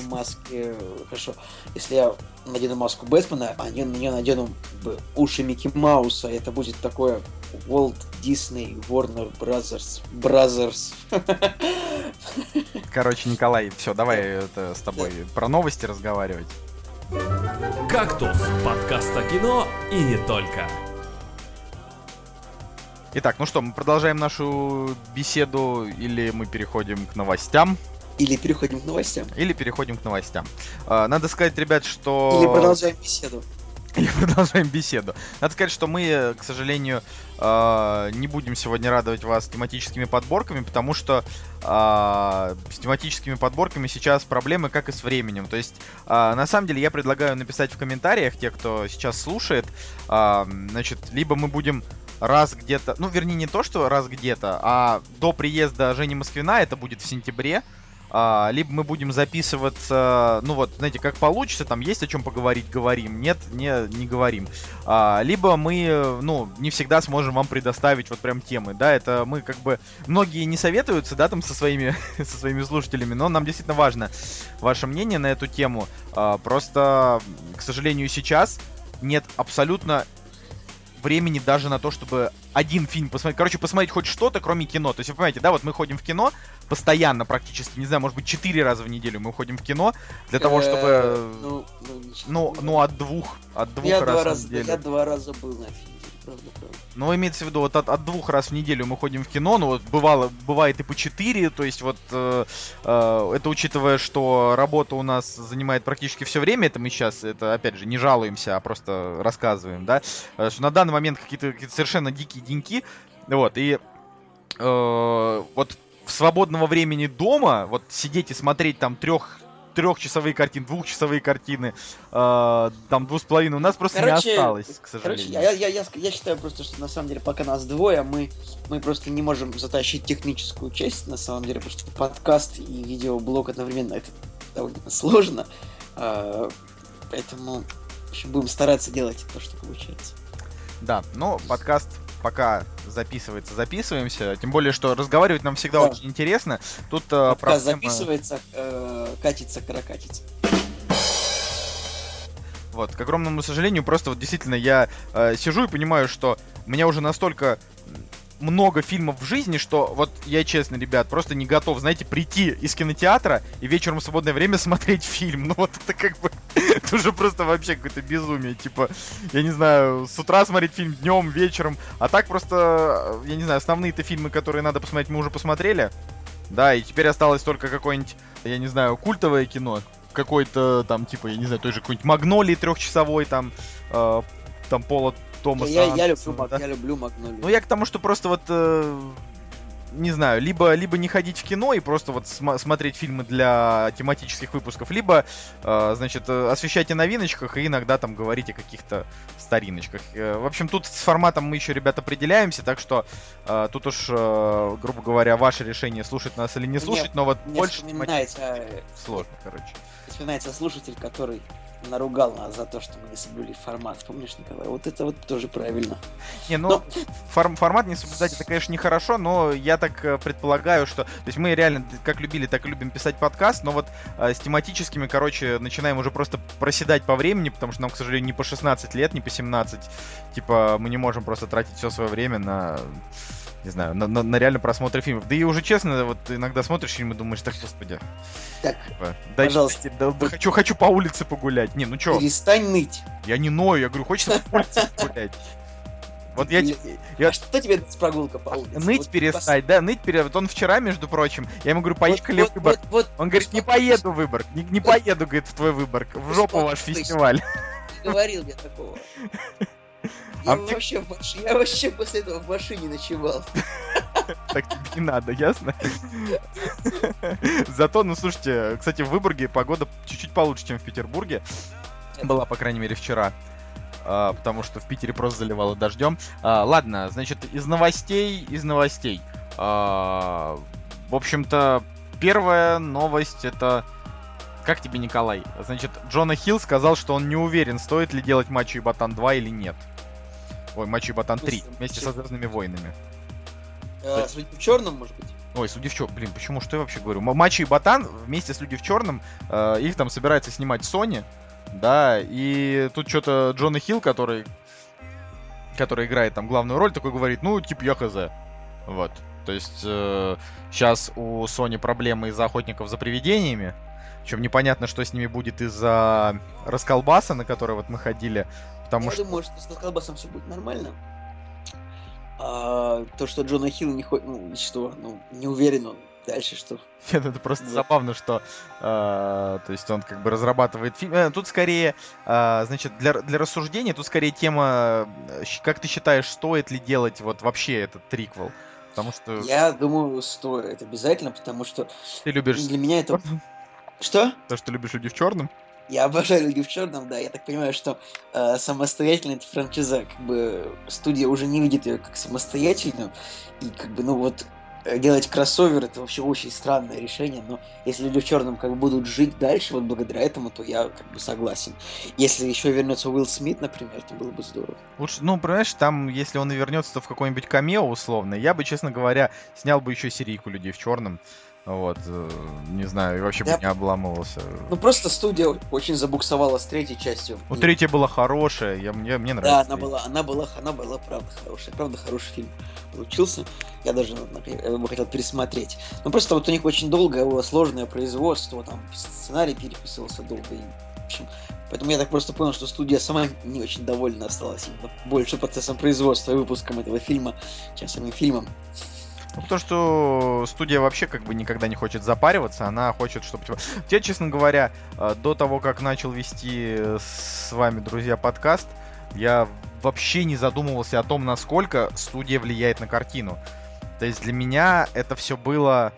в маске, хорошо, если я надену маску Бэтмена, а не- на нее надену уши Микки Мауса, это будет такое Walt Disney Warner Brothers Brothers. (laughs) Короче, Николай, все, давай это с тобой про новости разговаривать. «Кактус» — подкаст о кино и не только. Итак, ну что, мы продолжаем нашу беседу или мы переходим к новостям? Или переходим к новостям. Или переходим к новостям. А, Надо сказать, ребят, что... Или продолжаем беседу. (laughs) Или продолжаем беседу. Надо сказать, что мы, э, к сожалению, э, не будем сегодня радовать вас тематическими подборками, потому что э, с тематическими подборками сейчас проблемы, как и с временем. То есть, э, на самом деле, я предлагаю написать в комментариях, те, кто сейчас слушает, э, значит, либо мы будем раз где-то, ну, вернее, не то, что раз где-то, а до приезда Жени Москвина, это будет в сентябре, а, либо мы будем записываться, ну вот, знаете, как получится, там есть о чем поговорить, говорим, нет, не, не говорим. А, либо мы, ну, не всегда сможем вам предоставить вот прям темы, да, это мы как бы, многие не советуются, да, там со своими, (laughs) со своими слушателями, но нам действительно важно ваше мнение на эту тему. А, просто, к сожалению, сейчас нет абсолютно времени даже на то, чтобы один фильм посмотреть. Короче, посмотреть хоть что-то, кроме кино. То есть, вы понимаете, да, вот мы ходим в кино постоянно практически, не знаю, может быть, четыре раза в неделю мы уходим в кино для того, чтобы... Э, Ну, ну, не Ну, ну, от двух, от двух я раз два в неделю. я два раза был на фильме. Ну, имеется в виду, вот от, от двух раз в неделю мы ходим в кино, ну вот бывало, бывает и по четыре, то есть вот э, э, это учитывая, что работа у нас занимает практически все время, это мы сейчас, это опять же, не жалуемся, а просто рассказываем, да, э, что на данный момент какие-то какие совершенно дикие деньки, вот, и э, вот в свободного времени дома, вот сидеть и смотреть там трех трехчасовые картины, двухчасовые картины, э, там двух с половиной, у нас просто Короче, не осталось, к Короче, сожалению. я, я, я, ск- я считаю просто, что на самом деле пока нас двое, мы, мы просто не можем затащить техническую часть, на самом деле, потому что подкаст и видеоблог одновременно это довольно сложно. А, поэтому в общем, будем стараться делать то, что получается. Да, но подкаст пока записывается, записываемся. Тем более, что разговаривать нам всегда Да. очень интересно. Тут э, проблема- записывается, э, катится, каракатится. Вот, к огромному сожалению, просто вот действительно я э, сижу и понимаю, что меня уже настолько много фильмов в жизни, что вот я честно, ребят, просто не готов, знаете, прийти из кинотеатра и вечером в свободное время (laughs) смотреть фильм. Ну вот это как бы, (laughs) это уже просто вообще какое-то безумие. Типа, я не знаю, с утра смотреть фильм днем, вечером. А так просто, я не знаю, основные-то фильмы, которые надо посмотреть, мы уже посмотрели. Да, и теперь осталось только какое-нибудь, я не знаю, культовое кино. Какой-то там, типа, я не знаю, той же какой-нибудь Магнолии трехчасовой, там, э, там Пола Томаса. Я, я люблю, да. я люблю Магнолию. Ну, я к тому, что просто вот, э, не знаю, либо, либо не ходить в кино и просто вот сма- смотреть фильмы для тематических выпусков, либо, э, значит, э, освещать о новиночках и иногда там говорить о каких-то стариночках. Э, в общем, тут с форматом мы еще, ребят, определяемся, так что э, тут уж, э, грубо говоря, ваше решение, слушать нас или не Мне- слушать, но вот Мне больше вспоминается, сложно, короче. вспоминается слушатель, который наругал нас за то, что мы не соблюли формат. Помнишь, Николай? Вот это вот тоже правильно. Не, ну, форм- формат не соблюдать, это, конечно, нехорошо, но я так э, предполагаю, что... То есть мы реально как любили, так и любим писать подкаст, но вот э, с тематическими, короче, начинаем уже просто проседать по времени, потому что нам, к сожалению, не по 16 лет, не по 17. Типа, мы не можем просто тратить все свое время на не знаю, на, на- на реально просмотр фильмов. Да и уже честно, вот иногда смотришь фильм и думаешь, так, господи, Так, типа, дайте- Пожалуйста. да- да хочу, хочу по улице погулять. Не, ну чё, перестань ныть. я не ною, я говорю, хочется по улице погулять. Вот я, я- А что тебе с прогулка по улице? Ныть Вот перестать, да, ныть перестать. Вот он вчера, между прочим, я ему говорю, пос- поехали вот- в Выборг. вот- вот- Он говорит, не поеду в Выборг, не, не поеду, говорит, в твой Выборг, в жопу ваш фестиваль. Говорил я такого. (laughs) А мне- вообще, в я вообще после этого в машине ночевал. Так тебе не надо, ясно? Зато, ну слушайте, кстати, в Выборге погода чуть-чуть получше, чем в Петербурге. Была, по крайней мере, вчера. А, потому что в Питере просто заливало дождем. А, ладно, значит, из новостей, из новостей. А, в общем-то, первая новость это... Как тебе, Николай? Значит, Джона Хилл сказал, что он не уверен, стоит ли делать Мачо и Ботан 2 или нет. Ой, Мачо и Ботан 3, смысле, вместе со? Звездными войнами. А, Судя в черном, может быть? Ой, Люди в черном. Блин, почему? Что я вообще говорю? М- Мачо и Ботан вместе с Люди в черном, э, их там собирается снимать Sony, да, и тут что-то Джона Хилл, который, который играет там главную роль, такой говорит, ну, типа, я хз. Вот. То есть сейчас у Sony проблемы из-за охотников за привидениями. Причем непонятно, что с ними будет из-за расколбаса, на который вот мы ходили. Потому Я что... думаю, что с колбасом все будет нормально. А, то, что Джона Хилл не ходит, ну, что, ну, не уверен он дальше, что... (laughs) Нет, это просто Да. забавно, что, э, то есть он как бы разрабатывает фильм. Э, тут скорее, э, значит, для, для рассуждения, тут скорее тема, э, как ты считаешь, стоит ли делать вот вообще этот триквел? Потому что Я думаю, стоит обязательно, потому что ты любишь для меня это... Что? то, что любишь люди в черном. Я обожаю люди в черном, да. Я так понимаю, что э, самостоятельно эта франшиза, как бы студия уже не видит ее как самостоятельную. И как бы, ну вот, э, делать кроссовер это вообще очень странное решение, но если люди в черном как бы будут жить дальше, вот благодаря этому, то я как бы согласен. Если еще вернется Уилл Смит, например, то было бы здорово. Лучше, ну, понимаешь, там, если он и вернется, то в какой-нибудь камео условно, я бы, честно говоря, снял бы еще серийку людей в черном. Вот, э, не знаю, и вообще бы Я- не обламывался. Ну просто студия очень забуксовала с третьей частью. Ну, третья была хорошая, я, мне, мне Да, нравится. она была, она была, она была правда хорошая, правда хороший фильм получился. Я даже его хотел пересмотреть. Но просто вот у них очень долгое было сложное производство, там сценарий переписывался долго. И, в общем, поэтому я так просто понял, что студия сама не очень довольна осталась больше процессом производства и выпуском этого фильма, чем самим фильмом. Ну, потому что студия вообще как бы никогда не хочет запариваться, она хочет, чтобы... типа, Я, честно говоря, э, до того, как начал вести э, с вами, друзья, подкаст, я вообще не задумывался о том, насколько студия влияет на картину. То есть для меня это все было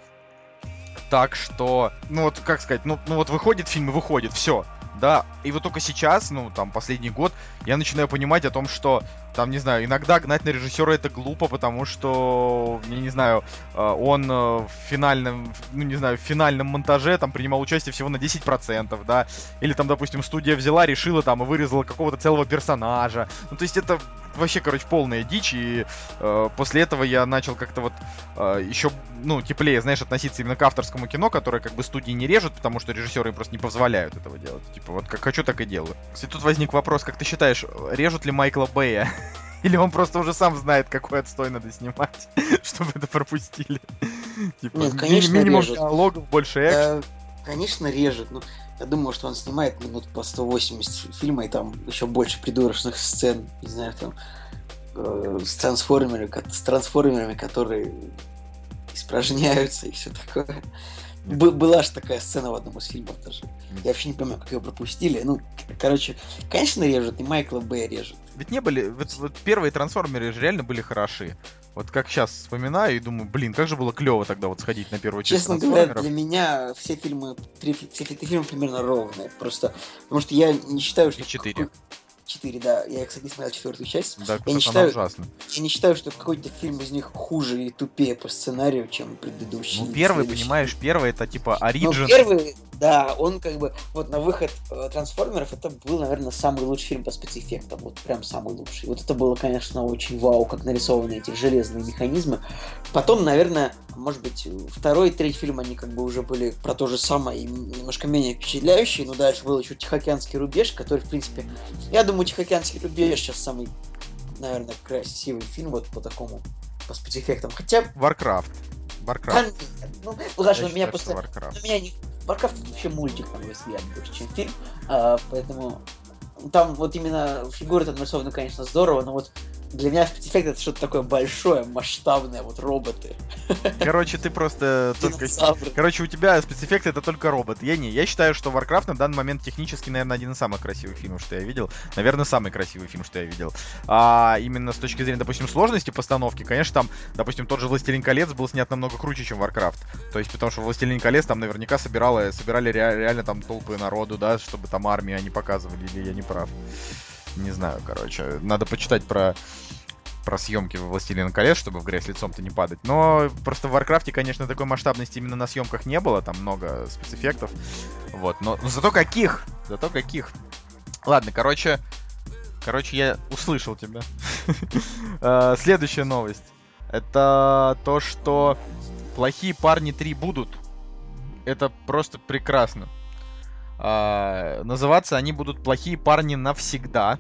так, что... Ну вот, как сказать, ну, ну вот выходит фильм и выходит, все. Да, и вот только сейчас, ну, там, последний год, я начинаю понимать о том, что, там, не знаю, иногда гнать на режиссера это глупо, потому что, я не знаю, э, он э, в финальном, ну, не знаю, в финальном монтаже, там, принимал участие всего на 10%, да, или там, допустим, студия взяла, решила, там, и вырезала какого-то целого персонажа, ну, то есть это вообще, короче, полная дичь, и э, после этого я начал как-то вот э, еще, ну, теплее, знаешь, относиться именно к авторскому кино, которое как бы студии не режут, потому что режиссеры им просто не позволяют этого делать. Типа, вот как хочу, так и делаю. Кстати, тут возник вопрос, как ты считаешь, режут ли Майкла Бэя? (laughs) Или он просто уже сам знает, какой отстой надо снимать, (laughs) чтобы это пропустили? (laughs) Типа, Нет, конечно, минимум режут. диалогов, больше экшена. Да, конечно, режет. Ну, я думаю, что он снимает минут по 180 фильма, и там еще больше придурочных сцен, не знаю, там, э, с, трансформерами, с трансформерами, которые испражняются и все такое. Бы- была же такая сцена в одном из фильмов даже. Я вообще не понимаю, как ее пропустили. Ну, короче, конечно, режет, и Майкла Б режет. Ведь не были, вот, вот первые трансформеры же реально были хороши. Вот как сейчас вспоминаю и думаю, блин, как же было клево тогда вот сходить на первую часть Честно говоря, для меня все фильмы, три, все три фильма примерно ровные. Просто потому что я не считаю, что... И четыре. какой- Четыре, да. Я, кстати, не смотрел четвертую часть. Да, я не считаю- ужасна. Я не считаю, что какой-то фильм из них хуже и тупее по сценарию, чем предыдущий. Ну, первый, следующий. понимаешь, первый это типа Ну, Origin. первый, да, он как бы, вот на выход э, Трансформеров, это был, наверное, самый лучший фильм по спецэффектам, вот прям самый лучший. Вот это было, конечно, очень вау, как нарисованы эти железные механизмы. Потом, наверное, может быть, второй и третий фильм, они как бы уже были про то же самое и немножко менее впечатляющие, но дальше был еще Тихоокеанский рубеж, который, в принципе, я думаю, Тихоокеанский рубеж сейчас самый, наверное, красивый фильм вот по такому, по спецэффектам. Хотя, Warcraft. да, Warcraft. нет, ну, Лаша, Я у меня просто Warcraft. у меня не... Warcraft вообще мультик, мой взгляд, больше, чем фильм. А, поэтому там вот именно фигуры там нарисованы, конечно, здорово, но вот для меня спецэффект это что-то такое большое, масштабное, вот роботы. Короче, ты просто только... Короче, у тебя спецэффекты это только робот. Я не. Я считаю, что Warcraft на данный момент технически, наверное, один из самых красивых фильмов, что я видел. Наверное, самый красивый фильм, что я видел. А именно с точки зрения, допустим, сложности постановки, конечно, там, допустим, тот же Властелин колец был снят намного круче, чем Warcraft. То есть, потому что Властелин колец там наверняка собирало, собирали ре- реально там толпы народу, да, чтобы там армии они показывали, или я не прав. Не знаю, короче. Надо почитать про про съемки во Властелина колец, чтобы в грязь лицом-то не падать. Но просто в Варкрафте, конечно, такой масштабности именно на съемках не было, там много спецэффектов. Вот, но, но зато каких! Зато каких! Ладно, короче, короче, я услышал тебя. (laughs) Э, Следующая новость. Это то, что плохие парни 3 будут. Это просто прекрасно. А, Называться они будут плохие парни навсегда.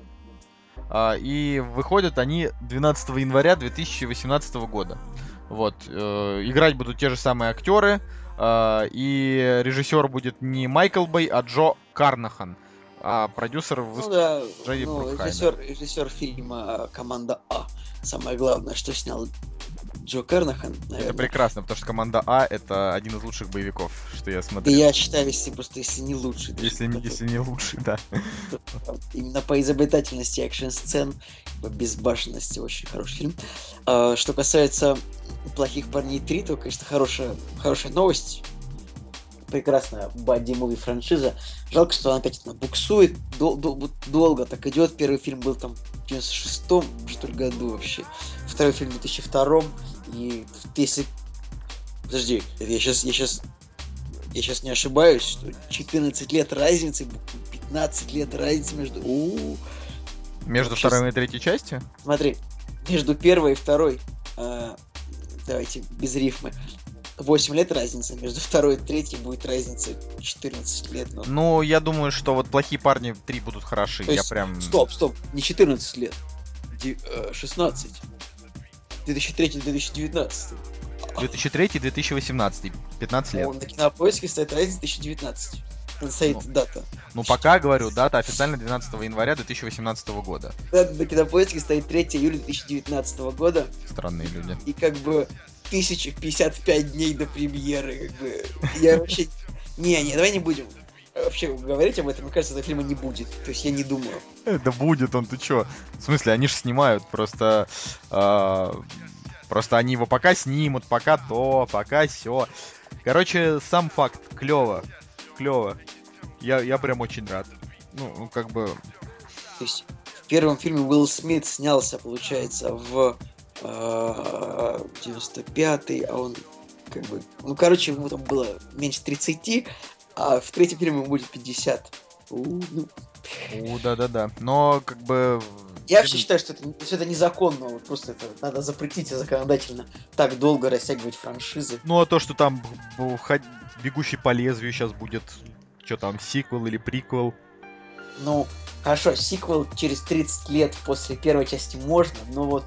А, И выходят они 12 января 2018 года. Вот. э, Играть будут те же самые актеры. а, И режиссер будет не Майкл Бэй, а Джо Карнахан. А продюсер Ну выступит да, Джей ну, режиссер, режиссер фильма «Команда А». Самое главное, что снял Джо Кернахан, Это наверное. прекрасно, потому что команда А это один из лучших боевиков, что я Да смотрел. я считаю, если просто если не лучший. даже Если, не- какой-то. если не лучший, да. (laughs) Именно по изобретательности экшн-сцен, по безбашенности очень хороший фильм. А, что касается «Плохих парней 3», то, конечно, хорошая, хорошая новость. Прекрасная бадди-муви франшиза. Жалко, что она опять она буксует. Дол- дол- долго так идет. Первый фильм был там в 96-м, что ли, году вообще. Второй фильм в 2002 И если Подожди, я сейчас, я сейчас, я сейчас не ошибаюсь, что 14 лет разницы, 15 лет разницы между... У-у-у. Между Сейчас- второй и третьей частью? Смотри, между первой и второй, э, давайте без рифмы, 8 лет разница, между второй и третьей будет разница 14 лет. Ну, Ну, я думаю, что вот плохие парни 3 будут хороши. То Я есть, прям. Стоп, стоп, не 14 лет, Ди- э, 16. 2003-2019. 2003-2018, 15 лет. Он на кинопоиске стоит разница 2019. Это стоит Ну. дата. Ну, пока говорю, дата официально 12 января 2018 года. Дата на кинопоиске стоит 3 июля 2019 года. Странные люди. И как бы 1055 дней до премьеры. Как бы, я вообще... Не, не, давай не будем вообще говорить об этом. Мне кажется, этого фильма не будет. То есть я не думаю. Да будет он, ты чё? В смысле, они же снимают, просто... а, просто они его пока снимут, пока то, пока все. Короче, сам факт, клево, клево. Я, я прям очень рад. Ну, ну, как бы... То есть в первом фильме Уилл Смит снялся, получается, в э, 95-й, а он как бы... Ну, короче, ему там было меньше 30, а в третьем фильме будет 50. У, ну, У, да-да-да. Но, как бы... Я вообще считаю, что это, что это незаконно, вот просто это надо запретить законодательно так долго растягивать франшизы. Ну, а то, что там бегущий по лезвию сейчас будет... Что там, сиквел или приквел? Ну, хорошо, сиквел через 30 лет после первой части можно, но вот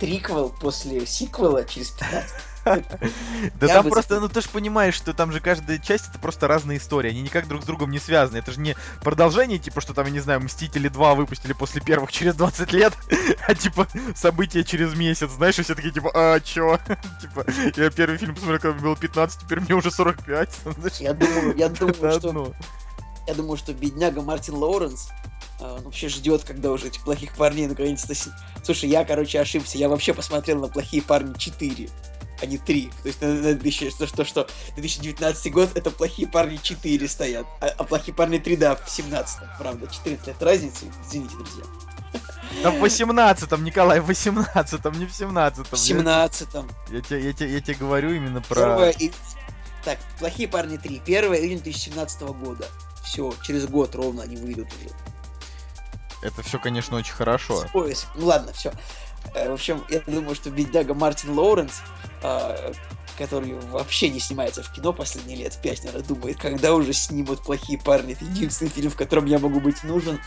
триквел после сиквела через 15 Да там просто, ну ты же понимаешь, что там же каждая часть это просто разные истории, они никак друг с другом не связаны. Это же не продолжение, типа, что там, я не знаю, Мстители 2 выпустили после первых через 20 лет, (laughs) а типа события через месяц, знаешь, и все такие, типа, а, чё? (laughs) Типа, я первый фильм посмотрел, когда мне было 15, теперь мне уже 45. (laughs) знаешь, Я думаю, я думаю, что я думаю, что бедняга Мартин Лоуренс а, он вообще ждет, когда уже этих плохих парней наконец-то... Слушай, я, короче, ошибся. Я вообще посмотрел на плохие парни 4, а не 3. То есть, 2000 что, что, что 2019 год это плохие парни 4 стоят. А, а плохие парни 3, да, в 17 правда. 14 лет разницы. Извините, друзья. Да в 18-м, Николай, в 18-м, не в 17-м. В 17 Я, тебе, я, тебе, я тебе говорю именно про... Первое и... Так, плохие парни 3. 1 июня 2017 года. Все, через год ровно они выйдут уже. Это все, конечно, очень хорошо. Поиск. Ну ладно, все. В общем, я думаю, что бедняга Мартин Лоуренс, который вообще не снимается в кино последние лет пять, наверное, думает, когда уже снимут плохие парни. Это единственный фильм, в котором я могу быть нужен.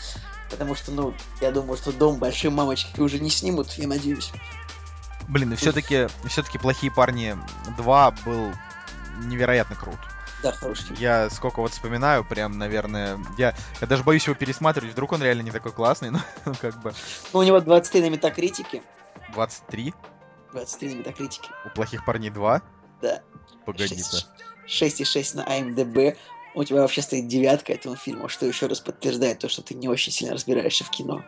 Потому что, ну, я думаю, что дом большой мамочки уже не снимут, я надеюсь. Блин, и все-таки все-таки плохие парни 2 был невероятно крут. Да, хороший. Я сколько вот вспоминаю, прям, наверное, я, я даже боюсь его пересматривать, вдруг он реально не такой классный, (laughs) но ну, как бы Ну, у него 23 на метакритике. 23 23 на метакритике. у плохих парней 2. Да. Погоди-то. 6,6 на АМДБ. У тебя вообще стоит девятка этому фильму, что еще раз подтверждает то, что ты не очень сильно разбираешься в кино.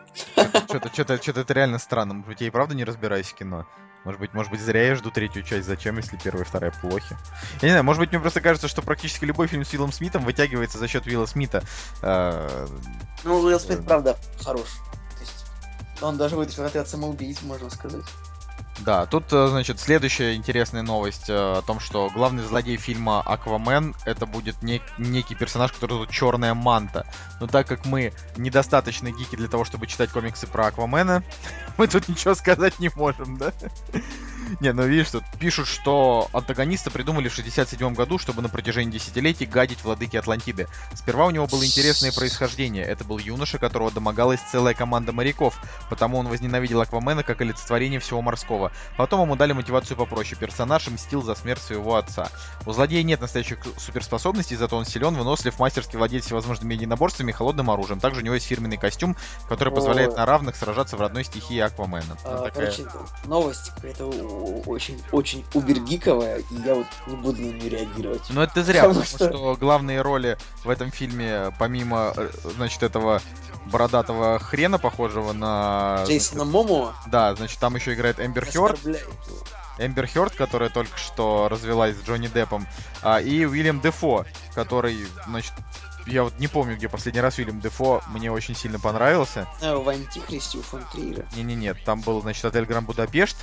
Что-то, это реально странно. Может быть, я и правда не разбираюсь в кино. Может быть, может быть, зря я жду третью часть. Зачем, если первая и вторая плохи? Я не знаю, может быть, мне просто кажется, что практически любой фильм с Уиллом Смитом вытягивается за счет Уилла Смита. Э, Ну, Уилл Смит, Да. правда, хорош. То есть, он даже вытащил отряд самоубийц, можно сказать. Да, тут, э, значит, следующая интересная новость э, о том, что главный злодей фильма Аквамен это будет нек- некий персонаж, который зовут Черная Манта. Но так как мы недостаточно гики для того, чтобы читать комиксы про Аквамена, (laughs) мы тут ничего сказать не можем, да? Не, ну видишь, тут пишут, что антагониста придумали в 67 году, чтобы на протяжении десятилетий гадить владыки Атлантиды. Сперва у него было интересное происхождение. Это был юноша, которого домогалась целая команда моряков, потому он возненавидел Аквамена как олицетворение всего морского. Потом ему дали мотивацию попроще. Персонаж мстил за смерть своего отца. У злодея нет настоящих суперспособностей, зато он силен, вынослив, мастерски владеет всевозможными единоборствами и холодным оружием. Также у него есть фирменный костюм, который позволяет на равных сражаться в родной стихии Аквамена. А, Ну, такая- Короче, новость какая-то очень-очень убергиковая, и я вот не буду на нее реагировать. Ну это зря, Потому потому что... главные роли в этом фильме, помимо, э, значит, этого бородатого хрена, похожего на... Джейсона Момо Да, значит, там еще играет Эмбер Хёрд. Эмбер Хёрд, которая только что развелась с Джонни Деппом, а, и Уильям Дефо, который, значит, я вот не помню, где последний раз Уильям Дефо мне очень сильно понравился. А, в Антихристе у фон Триера. Не-не-нет, там был, значит, отель Гранд Будапешт,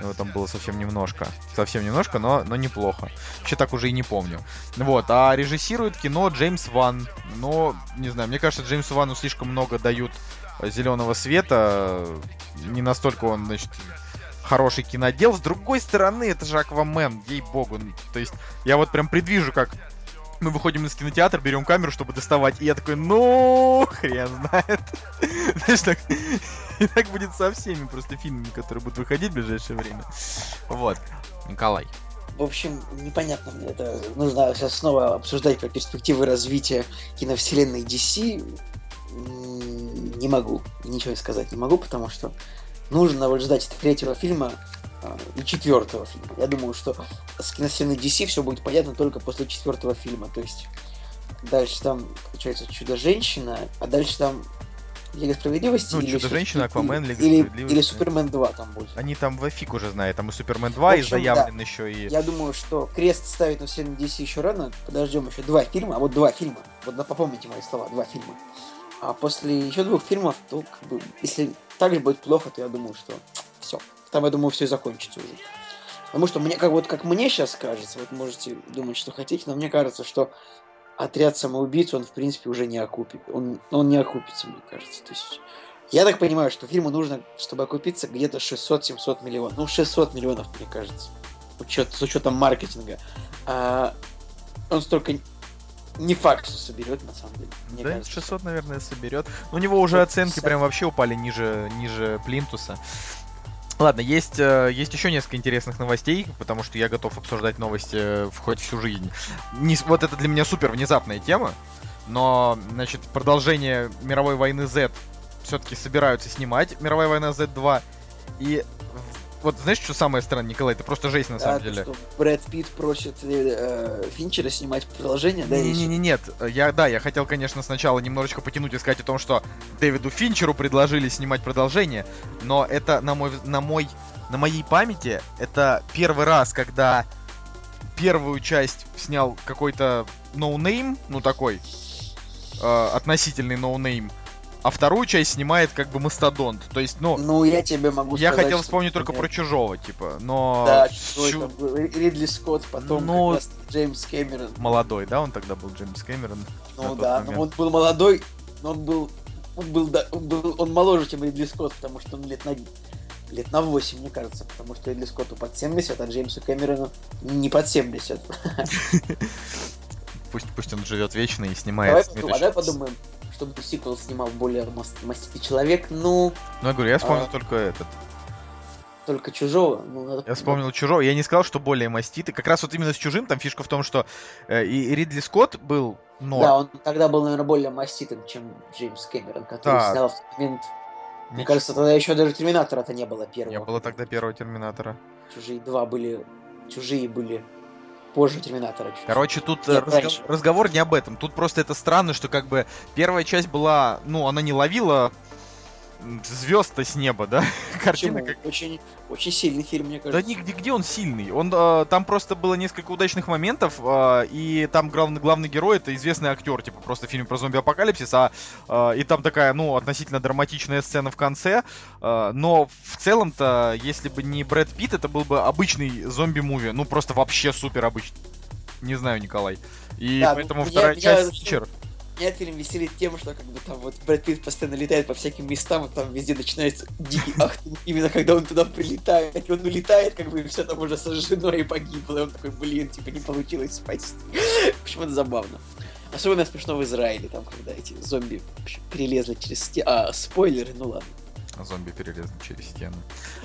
Его там было совсем немножко. Совсем немножко, но, но неплохо. Вообще так уже и не помню. Вот, а режиссирует кино Джеймс Ван. Но, не знаю, мне кажется, Джеймсу Вану слишком много дают зеленого света. Не настолько он, значит, хороший кинодел. С другой стороны, это же Аквамен, ей-богу. То есть, я вот прям предвижу, как мы выходим из кинотеатра, берем камеру, чтобы доставать. И я такой, ну, хрен знает. (laughs) Знаешь, так, (laughs) и так будет со всеми просто фильмами, которые будут выходить в ближайшее время. Вот. Николай. В общем, непонятно мне это. Нужно сейчас снова обсуждать про перспективы развития киновселенной DC. Не могу. Ничего сказать не могу, потому что нужно вот ждать третьего фильма а, и четвертого фильма. Я думаю, что с киновселенной DC все будет понятно только после четвертого фильма. То есть дальше там, получается, Чудо-женщина, а дальше там Лига Справедливости Ну, или Чудо-женщина, Су- Аквамен, Лига или, Справедливости. или Супермен 2 там будет. Они там в фиг уже знают. Там и Супермен 2 и общем, заявлен еще и... Я думаю, что крест ставить на вселенную DC еще рано. Подождем еще два фильма, а вот два фильма. Вот на- попомните мои слова, два фильма. А после еще двух фильмов, то как бы, если так же будет плохо, то я думаю, что все. Там, я думаю, все закончится уже. Потому что мне, как вот как мне сейчас кажется, вот можете думать, что хотите, но мне кажется, что отряд самоубийц, он, в принципе, уже не окупит. Он, он не окупится, мне кажется. То есть, я так понимаю, что фильму нужно, чтобы окупиться, где-то 600-700 миллионов. Ну, 600 миллионов, мне кажется. Учет, с учетом маркетинга. А, он столько не факт, что соберет, на самом деле. Мне да, кажется. 600, наверное, соберет. У него уже оценки 50. прям вообще упали ниже, ниже плинтуса. Ладно, есть, э, есть еще несколько интересных новостей, потому что я готов обсуждать новости э, хоть всю жизнь. Не, вот это для меня супер внезапная тема, но, значит, продолжение мировой войны Z все-таки собираются снимать. Мировая война Z2. И вот знаешь, что самое странное, Николай? Это просто жесть на самом А, деле. что Брэд Питт просит э, Финчера снимать продолжение, да? Не, не, не, нет. Я, да, я хотел, конечно, сначала немножечко потянуть и сказать о том, что Дэвиду Финчеру предложили снимать продолжение, но это на мой, на мой, на моей памяти это первый раз, когда первую часть снял какой-то no name, ну такой э, относительный no name, а вторую часть снимает как бы мастодонт. То есть, ну, Ну, я тебе могу я сказать, хотел что, вспомнить только про чужого, типа, но Да, чу- что был? Ридли Скотт, потом Ну, Джеймс Кэмерон. молодой, да, он тогда был Джеймс Кэмерон. Ну да, момент. но он был молодой, но он был, он был, да, он был, он моложе, чем Ридли Скотт, потому что он лет на лет на 8, мне кажется, потому что Ридли Скотту под 70, а Джеймсу Кэмерону не под 70. (laughs) Пусть, пусть он живет вечно и Давай, снимает. подумаем, а давай подумаем, чтобы сиквел снимал более мас- маститый человек, ну, Ну, я говорю, я вспомнил А. только этот. только чужого. Ну, надо Я вспомнил чужого. Я не сказал, что более маститый. Как раз вот именно с чужим там фишка в том, что э, и и Ридли Скотт был норм. Да, он тогда был, наверное, более маститым, чем Джеймс Кэмерон, который Да. снял в тот момент. Мне кажется, тогда еще даже Терминатора-то не было первого. Не было тогда первого Терминатора. Чужие два были. Чужие были позже Терминатора. чуть-чуть. Короче, тут э, Нет, разго- раньше. разговор не об этом. Тут просто это странно, что как бы первая часть была, ну, она не ловила звезд-то с неба, да? (laughs) Картина как Очень, очень сильный фильм, мне Да кажется. нигде, где он сильный? Он э, там просто было несколько удачных моментов, э, и там главный, главный герой это известный актер, типа просто фильм про зомби-апокалипсис, а э, и там такая, ну, относительно драматичная сцена в конце. э, но в целом-то, если бы не Брэд Питт, это был бы обычный зомби-муви. Ну, просто вообще супер обычный. Не знаю, Николай. И Да, ну, поэтому меня- вторая меня часть вообще- Меня фильм веселит тем, что как бы там вот Брэд Питт постоянно летает по всяким местам, и там везде начинается дикий (laughs) ахтунг, именно когда он туда прилетает, он улетает, как бы, и все там уже сожжено и погибло, и он такой, блин, типа не получилось спасти. (laughs) В общем, это забавно. Особенно смешно в Израиле, там, когда эти зомби перелезли через стену. А, спойлеры, ну ладно. Зомби перелезли через стену.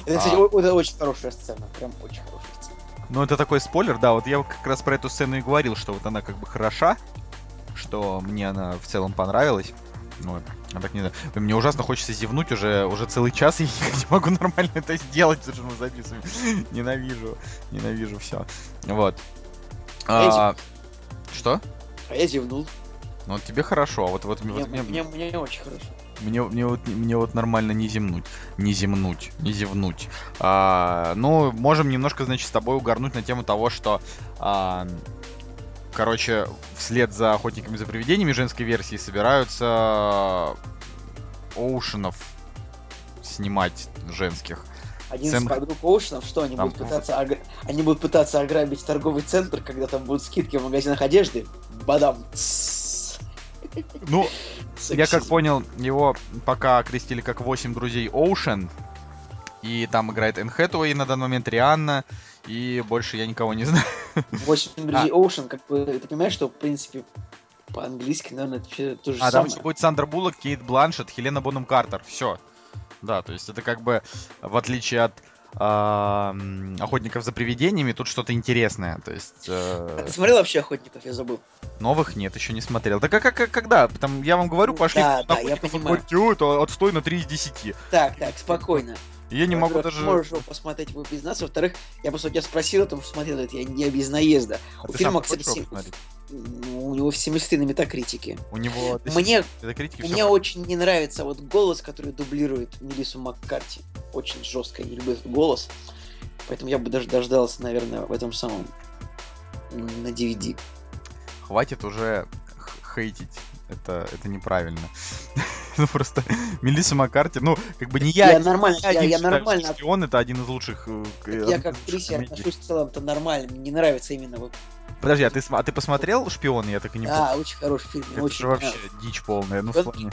Это, кстати, А. это очень хорошая сцена, прям очень хорошая сцена. Ну, это такой спойлер, да, вот я как раз про эту сцену и говорил, что вот она как бы хороша, что мне она в целом понравилась. Ну, а так не знаю. Мне ужасно хочется зевнуть уже, уже целый час, и (laughs) я не могу нормально это сделать, что мы записываем. (laughs) Ненавижу, ненавижу все. Вот. А, что? А я зевнул. Ну, вот тебе хорошо, а вот, вот, Мне, вот мне, мне, мне очень хорошо. мне, мне вот, мне вот нормально не земнуть. Не земнуть, не зевнуть. А, ну, можем немножко, значит, с тобой угорнуть на тему того, что... а, короче, вслед за охотниками за привидениями женской версии собираются Оушенов снимать женских. один Сэм- из подруг Оушенов, что они Там- будут пытаться ог- они будут пытаться ограбить торговый центр, когда там будут скидки в магазинах одежды. Бадам. Ну, я как понял, его пока окрестили как 8 друзей Оушен. И там играет Энн Хэтэуэй на данный момент, Рианна. И больше я никого не знаю. Восемь (laughs) А. друзей Оушен, как бы, ты понимаешь, что, в принципе, по-английски, наверное, это то же А там самое. еще будет Сандра Буллок, Кейт Бланшет, Хелена Бонем Картер. Все. Да, то есть это как бы, в отличие от а, м, охотников за привидениями, тут что-то интересное. То есть А э, ты смотрел вообще «Охотников»? Я забыл. новых нет, еще не смотрел. Да как, как, когда? Там, я вам говорю, пошли Да, да, я понимаю. говорите, «Ой, это отстой на 3 из 10. Так, так, спокойно. Я не могу даже... Можешь его посмотреть, его признаться. Во-вторых, я просто у тебя спросил о том, что смотрел это, я не без наезда. А у фильма, кстати, посмотреть? Ну, у него 73 на метакритике. У него Мне, мне очень не нравится вот голос, который дублирует Мелиссу Маккарти. Очень жестко, я не люблю этот голос. Поэтому я бы даже дождался, наверное, в этом самом на DVD. Хватит уже хейтить. Это, это неправильно. (laughs) Ну просто Мелисса Маккарти, ну, как бы не я. Я, нормально, я я, один я считаю, нормально, что «Шпион» это один из лучших. э, я как актрисе отношусь в целом, это нормально. Мне не нравится именно вот. Подожди, а ты, а ты посмотрел «Шпион»? Я так и не понял. Да, очень хороший фильм, Это очень же вообще дичь полная. Ну, Он плане-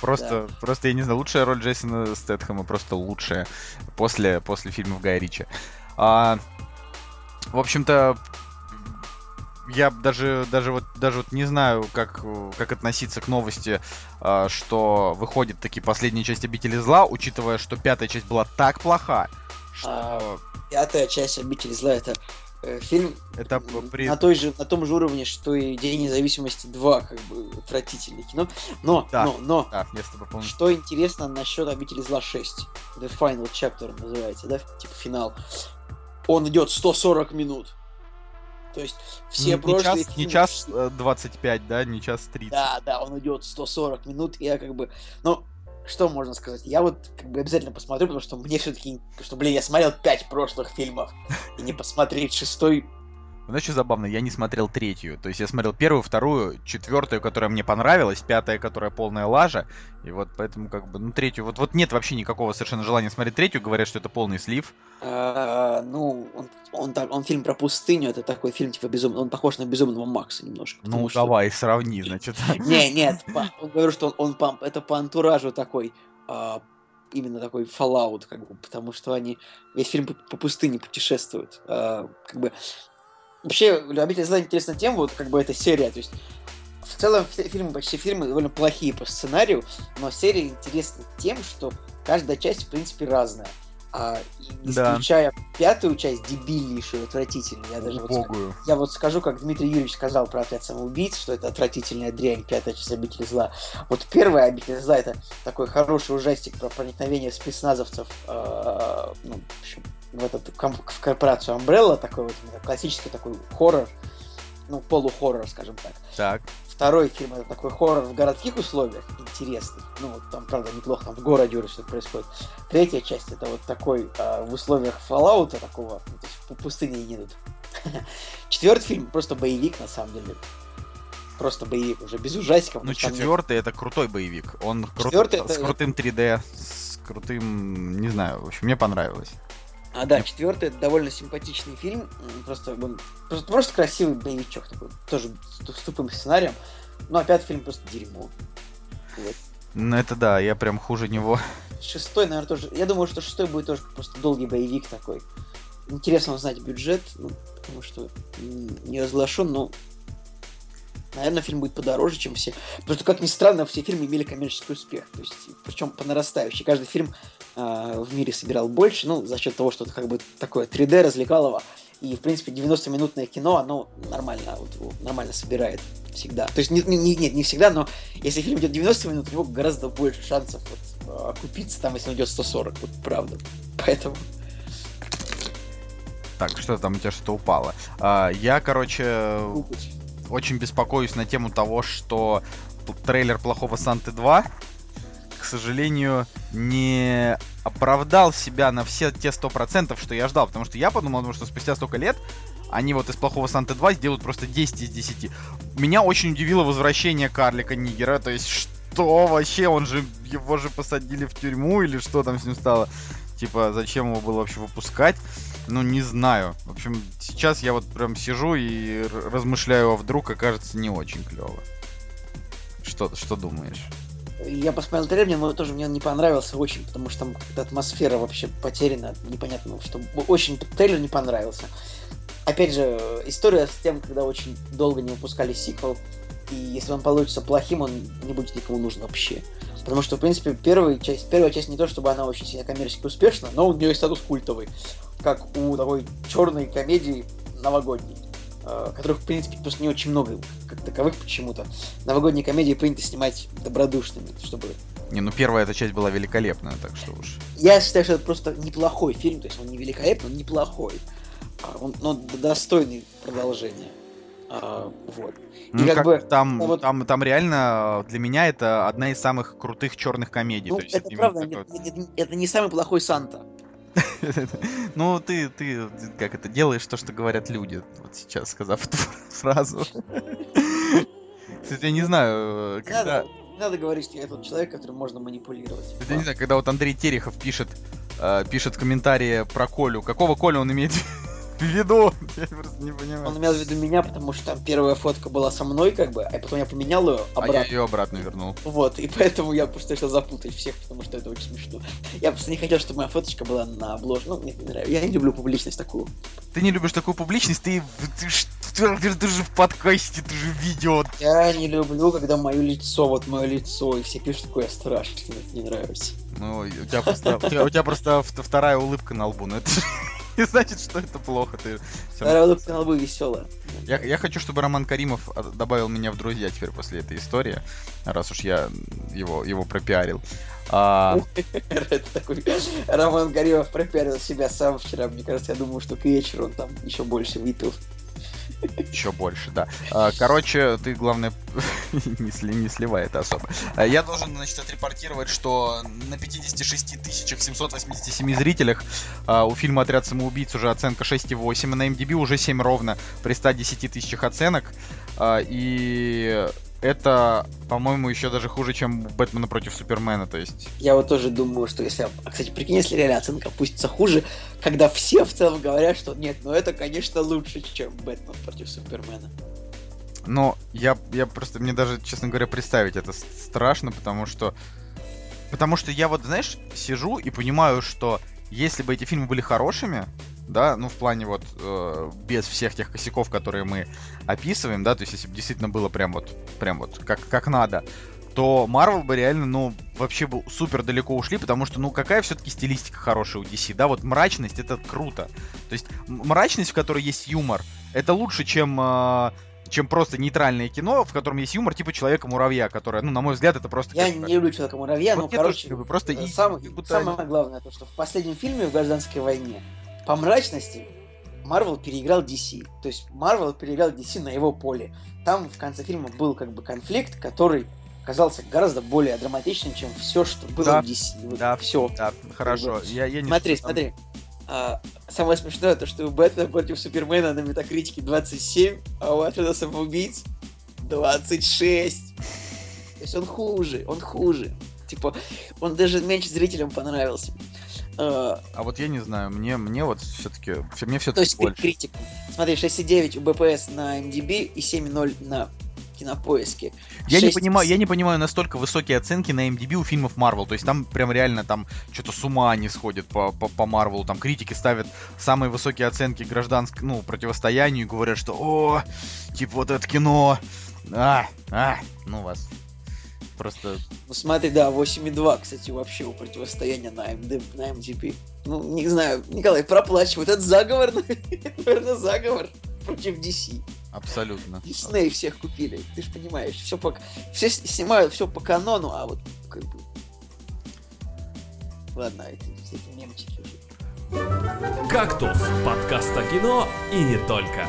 просто, просто, я не знаю, лучшая роль Джейсона Стэтхэма, просто лучшая после, после фильмов Гая Ричи. А, в общем-то, я даже, даже вот, даже вот не знаю, как, как относиться к новости, а, что выходит таки последняя часть Обители Зла, учитывая, что пятая часть была так плоха, что Пятая часть «Обители зла» это э, фильм это при... на, той же, на том же уровне, что и День независимости 2, как бы отвратительное кино. Но, Да. но, но, Да, что интересно насчет Обители зла 6. The Final Chapter называется, да, типа финал. Он идет 140 минут. То есть все не, прошлые час, не фильмы- час э, 25, да, не час 30. Да, да, он идет 140 минут, и я как бы, ну, что можно сказать? Я вот как бы обязательно посмотрю, потому что мне все-таки, что, блин, я смотрел пять прошлых фильмов, и не посмотреть шестой, Знаешь, что забавно? Я не смотрел третью. То есть я смотрел первую, вторую, четвертую, которая мне понравилась, пятая, которая полная лажа. И вот поэтому как бы, ну, третью... Вот, вот нет вообще никакого совершенно желания смотреть третью. Говорят, что это полный слив. А, ну, он, он, так, он фильм про пустыню, это такой фильм, типа, безумно, он похож на Безумного Макса немножко. Ну, что- давай, сравни, значит. (laughs) Не, нет, он говорю, что он, он по- это по антуражу такой, а, именно такой Fallout, как бы, потому что они весь фильм по, по пустыне путешествуют. А, как бы вообще «Обитель зла» интересна тем, вот как бы эта серия, то есть в целом фильмы, почти фильмы довольно плохие по сценарию, но серия интересна тем, что каждая часть в принципе разная. А, и Да. исключая пятую часть, дебильнейшую, отвратительную, я даже вот скажу. Убогую. Я вот скажу, как Дмитрий Юрьевич сказал про отряд самоубийц, что это отвратительная дрянь, пятая часть обители зла. Вот первая обитель зла это такой хороший ужастик про проникновение спецназовцев э, ну, в, общем, в, этот, в корпорацию Umbrella, такой вот классический такой хоррор, ну, полухоррор, скажем так. Так. Второй фильм это такой хоррор в городских условиях, интересный. Ну, вот там, правда, неплохо, там в городе уже что-то происходит. Третья часть это вот такой э, в условиях Fallout такого, ну, то есть по пустыне едут. (laughs) Четвертый фильм просто боевик, на самом деле. Просто боевик, уже без ужастиков. Ну, четвертый это крутой боевик. Он Четвёртый с крутым 3D, с крутым, не знаю, в общем, мне понравилось. А, да, четвертый это довольно симпатичный фильм. Просто, просто, просто красивый боевичок такой, тоже с, с тупым сценарием. Ну, а пятый фильм просто дерьмо. Вот. Ну, это да, я прям хуже него. Шестой, наверное, тоже. Я думаю, что шестой будет тоже просто долгий боевик такой. Интересно узнать бюджет, ну, потому что не разглашен, но наверное, фильм будет подороже, чем все. Потому что, как ни странно, все фильмы имели коммерческий успех. То есть, причем по нарастающей. Каждый фильм а, в мире собирал больше, ну, за счет того, что это как бы такое 3D развлекалово. И, в принципе, 90-минутное кино, оно нормально, вот, его нормально собирает всегда. То есть, не, не, не- нет, не всегда, но если фильм идет 90 минут, у него гораздо больше шансов вот, а, окупиться там, если он идет 140, вот правда. (laughs) Поэтому... Так, что там у тебя что-то упало? А, я, короче, очень беспокоюсь на тему того, что п- трейлер плохого Санты 2, к сожалению, не оправдал себя на все те 100%, что я ждал. Потому что я подумал, что спустя столько лет они вот из плохого Санты 2 сделают просто 10 из 10. Меня очень удивило возвращение карлика Нигера. То есть, что вообще? Он же, его же посадили в тюрьму или что там с ним стало? типа, зачем его было вообще выпускать. Ну, не знаю. В общем, сейчас я вот прям сижу и размышляю, а вдруг окажется не очень клево. Что, что думаешь? Я посмотрел трейлер, он тоже мне он не понравился очень, потому что там как-то атмосфера вообще потеряна, непонятно, что очень трейлер не понравился. Опять же, история с тем, когда очень долго не выпускали сиквел, и если он получится плохим, он не будет никому нужен вообще. Потому что, в принципе, первая часть, первая часть не то, чтобы она очень сильно коммерчески успешна, но у нее есть статус культовый, как у такой черной комедии новогодней, которых, в принципе, просто не очень много как таковых почему-то. Новогодние комедии принято снимать добродушными, чтобы... Не, ну первая эта часть была великолепная, так что уж. Я считаю, что это просто неплохой фильм, то есть он не великолепный, он неплохой. А, Он, но достойный продолжения. А, вот. И Ну, как как бы, там, ну вот- там, там реально э, для меня это одна из самых крутых черных комедий. Ну, то есть это именно правда, такое- это, это- это не самый плохой Санта. Ну, ты, ты, как это делаешь, то, что говорят люди, вот сейчас сказав эту фразу. Кстати, я не знаю, э, когда... надо, не надо говорить, что я тот человек, которым можно манипулировать. Я не знаю, когда вот Андрей Терехов пишет, э, пишет в комментарии про Колю, какого Колю он имеет виду? (laughs) Я просто не понимаю. Он имел в виду меня, потому что там первая фотка была со мной, как бы, а потом я поменял ее А я обратно. ее обратно вернул. Вот, и поэтому я просто решил запутать всех, потому что это очень смешно. Я просто не хотел, чтобы моя фоточка была на обложке. Ну, мне не нравится. Я не люблю публичность такую. Ты не любишь такую публичность, ты, ты, ты, ты- ты же в подкасте, ты же видео. Я не люблю, когда мое лицо, вот мое лицо, и все пишут, какое страшное, это не нравится. Ну, у тебя просто, у тебя, просто вт- вторая улыбка на лбу, но это же (laughs) (laughs) не значит, что это плохо. Ты улыбка на лбу веселая. Я, я хочу, чтобы Роман Каримов а, добавил меня в друзья теперь после этой истории, раз уж я его, его пропиарил. А, (laughs) такой Роман Горелов пропиарил себя сам вчера. Мне кажется, я думаю, что к вечеру он там еще больше выпил. Еще больше, да. А, короче, ты, главное, (laughs) не, сли- не сливай это особо. А, Я должен, значит, отрепортировать, что на 56 787 зрителях а, у фильма «Отряд самоубийц» уже оценка 6,8, и на MDB уже 7 ровно при 110 тысячах оценок. И это, по-моему, еще даже хуже, чем «Бэтмена против Супермена», то есть... Я вот тоже думаю, что если... А, кстати, прикинь, если реально оценка опустится хуже, когда все в целом говорят, что нет, ну это, конечно, лучше, чем Бэтмен против Супермена. Но я, я просто, мне даже, честно говоря, представить это страшно, потому что... Потому что я вот, знаешь, сижу и понимаю, что если бы эти фильмы были хорошими, да, ну в плане вот э, без всех тех косяков, которые мы описываем, да, то есть если бы действительно было прям вот, прям вот как, как надо, то Marvel бы реально, ну, вообще бы супер далеко ушли, потому что, ну, какая все-таки стилистика хорошая у DC, да, вот мрачность, это круто. То есть мрачность, в которой есть юмор, это лучше, чем э, чем просто нейтральное кино, в котором есть юмор типа Человека-муравья, которое, ну, на мой взгляд, это просто... Я не люблю Человека-муравья, Вот но, я тоже короче, люблю, просто э, и- сам- как будто самое главное, то, что в последнем фильме в «Гражданской войне» по мрачности Марвел переиграл DC. То есть Марвел переиграл DC на его поле. Там в конце фильма был как бы конфликт, который казался гораздо более драматичным, чем все, что было Да, в DC. Вот Да, все. Да, хорошо. Я, я не Смотри, там- смотри. А, самое смешное, то, что у Бэтмена против Супермена на метакритике 27, а у Отряда самоубийц 26. То есть он хуже, он хуже. Типа, он даже меньше зрителям понравился. А, А вот я не знаю, мне, мне вот все-таки, мне то все-таки есть больше. критик. Смотри, 6,9 у БПС на MDB и 7,0 на кинопоиске. Я не 6 понимаю, я не понимаю настолько высокие оценки на MDB у фильмов Marvel. То есть там прям реально там что-то с ума не сходит по, по, по Marvel. Там критики ставят самые высокие оценки гражданскому, ну, противостоянию и говорят, что о, типа вот это кино. А, а, ну вас. Просто Ну смотри, да, 8,2, кстати, вообще у противостояния на, MD, на MDB. Ну, не знаю, Николай, проплачивает. Это заговор, (laughs) наверное, заговор против DC. абсолютно. Дисней всех купили, ты же понимаешь. Все, по, все снимают все по канону, а вот как бы... Ладно, это всякие мемчики уже. «Кактус» — подкаст о кино и не только.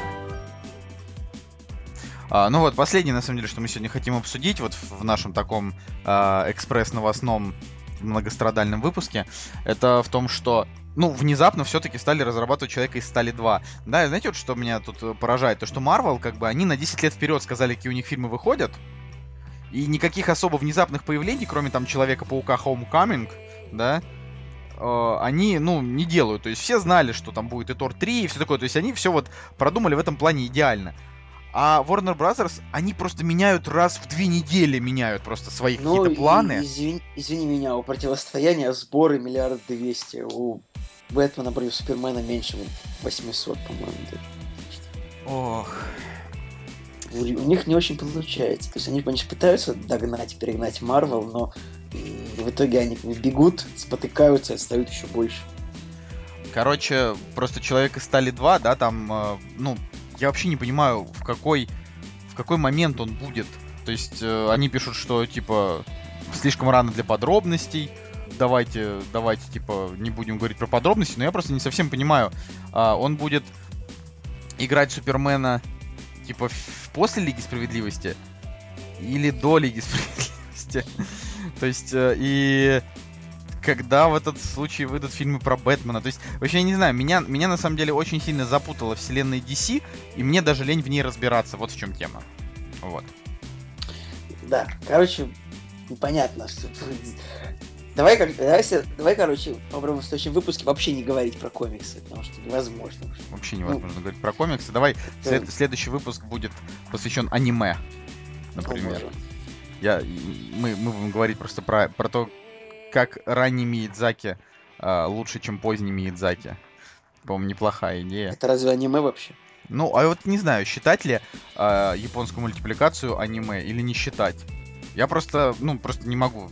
А, ну вот, последнее, на самом деле, что мы сегодня хотим обсудить, вот в, нашем таком а, экспресс-новостном многострадальном выпуске, это в том, что, ну, внезапно все-таки стали разрабатывать Человека из Стали 2. Да, и знаете, вот что меня тут э, поражает? То, что Marvel, как бы, они на 10 лет вперед сказали, какие у них фильмы выходят, и никаких особо внезапных появлений, кроме там Человека-паука Homecoming, да, э, они, ну, не делают. То есть все знали, что там будет и Тор 3, и все такое. То есть они все вот продумали в этом плане идеально. А Warner Brothers, они просто меняют раз в две недели, меняют просто свои Ну, какие-то планы. и- извини, извини меня, у противостояния сборы миллиард двести, у Бэтмена против Супермена меньше 800, по-моему. да. Ох. У, у них не очень получается. То есть они, конечно, пытаются догнать, перегнать Марвел, но в итоге они бегут, спотыкаются и отстают еще больше. Короче, просто Человек из Стали 2, да, там, э, ну, я вообще не понимаю, в какой, в какой момент он будет. То есть э, они пишут, что, типа, слишком рано для подробностей, давайте, давайте, типа, не будем говорить про подробности, но я просто не совсем понимаю, а, он будет играть Супермена, типа, после Лиги Справедливости или до Лиги Справедливости. (laughs) То есть, э, и когда в этот случай выйдут фильмы про Бэтмена. То есть, вообще, я не знаю, меня, меня на самом деле очень сильно запутала вселенная DC, и мне даже лень в ней разбираться. Вот в чем тема. Вот. Да, короче, непонятно. Что... Давай, как, давай, давай, короче, попробуем в следующем выпуске вообще не говорить про комиксы, потому что невозможно. Вообще Ну, невозможно говорить про комиксы. Давай, след- следующий выпуск будет посвящен аниме, например. О. Я, мы, мы будем говорить просто про, про то, как ранний Миядзаки а, лучше, чем поздний Миядзаки. По-моему, неплохая идея. Это разве аниме вообще? Ну, а вот не знаю, считать ли а, японскую мультипликацию аниме или не считать. Я просто, ну, просто не могу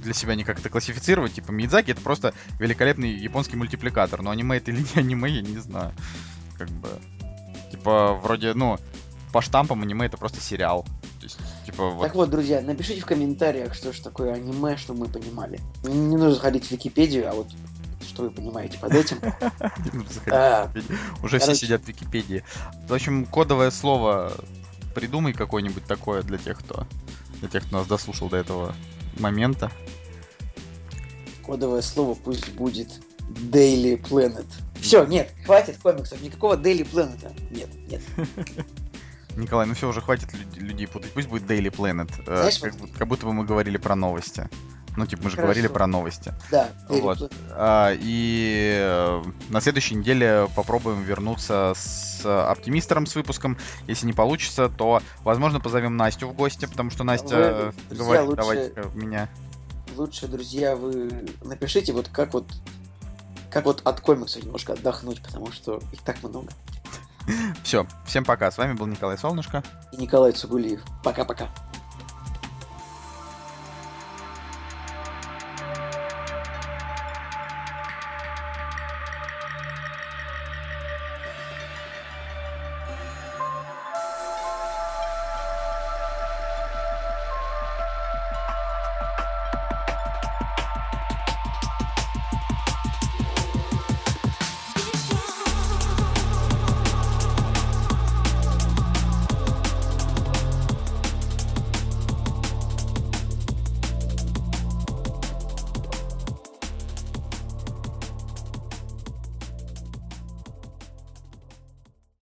для себя никак это классифицировать. Типа, Мидзаки это просто великолепный японский мультипликатор. Но аниме это или не аниме, я не знаю. Как бы. Типа, вроде, ну, по штампам аниме это просто сериал. Есть, типа, вот. Так вот, друзья, напишите в комментариях, что же такое аниме, чтобы мы понимали. Не нужно ходить в Википедию, а вот что вы понимаете под этим. (laughs) заходить А, в Википедию. Уже все сидят в Википедии. В общем, кодовое слово придумай какое-нибудь такое для тех, кто для тех, кто нас дослушал до этого момента. Кодовое слово пусть будет Daily Planet. Все, нет, хватит комиксов, никакого Daily Planet. Нет, нет. (laughs) Николай, ну все, уже хватит люд- людей путать. Пусть будет Daily Planet. Э, Знаешь, как, вот- будто, как будто бы мы говорили про новости. Ну, типа, мы же Хорошо. говорили про новости. Да, Вот. А, и э, на следующей неделе попробуем вернуться с оптимистером с выпуском. Если не получится, то, возможно, позовем Настю в гости, потому что Настя Вы, друзья, говорит, лучше- давайте меня. Лучше, друзья, вы напишите, вот как вот как вот от комиксов немножко отдохнуть, потому что их так много. Все, всем пока. С вами был Николай Солнышко. И Николай Цугулиев. Пока-пока.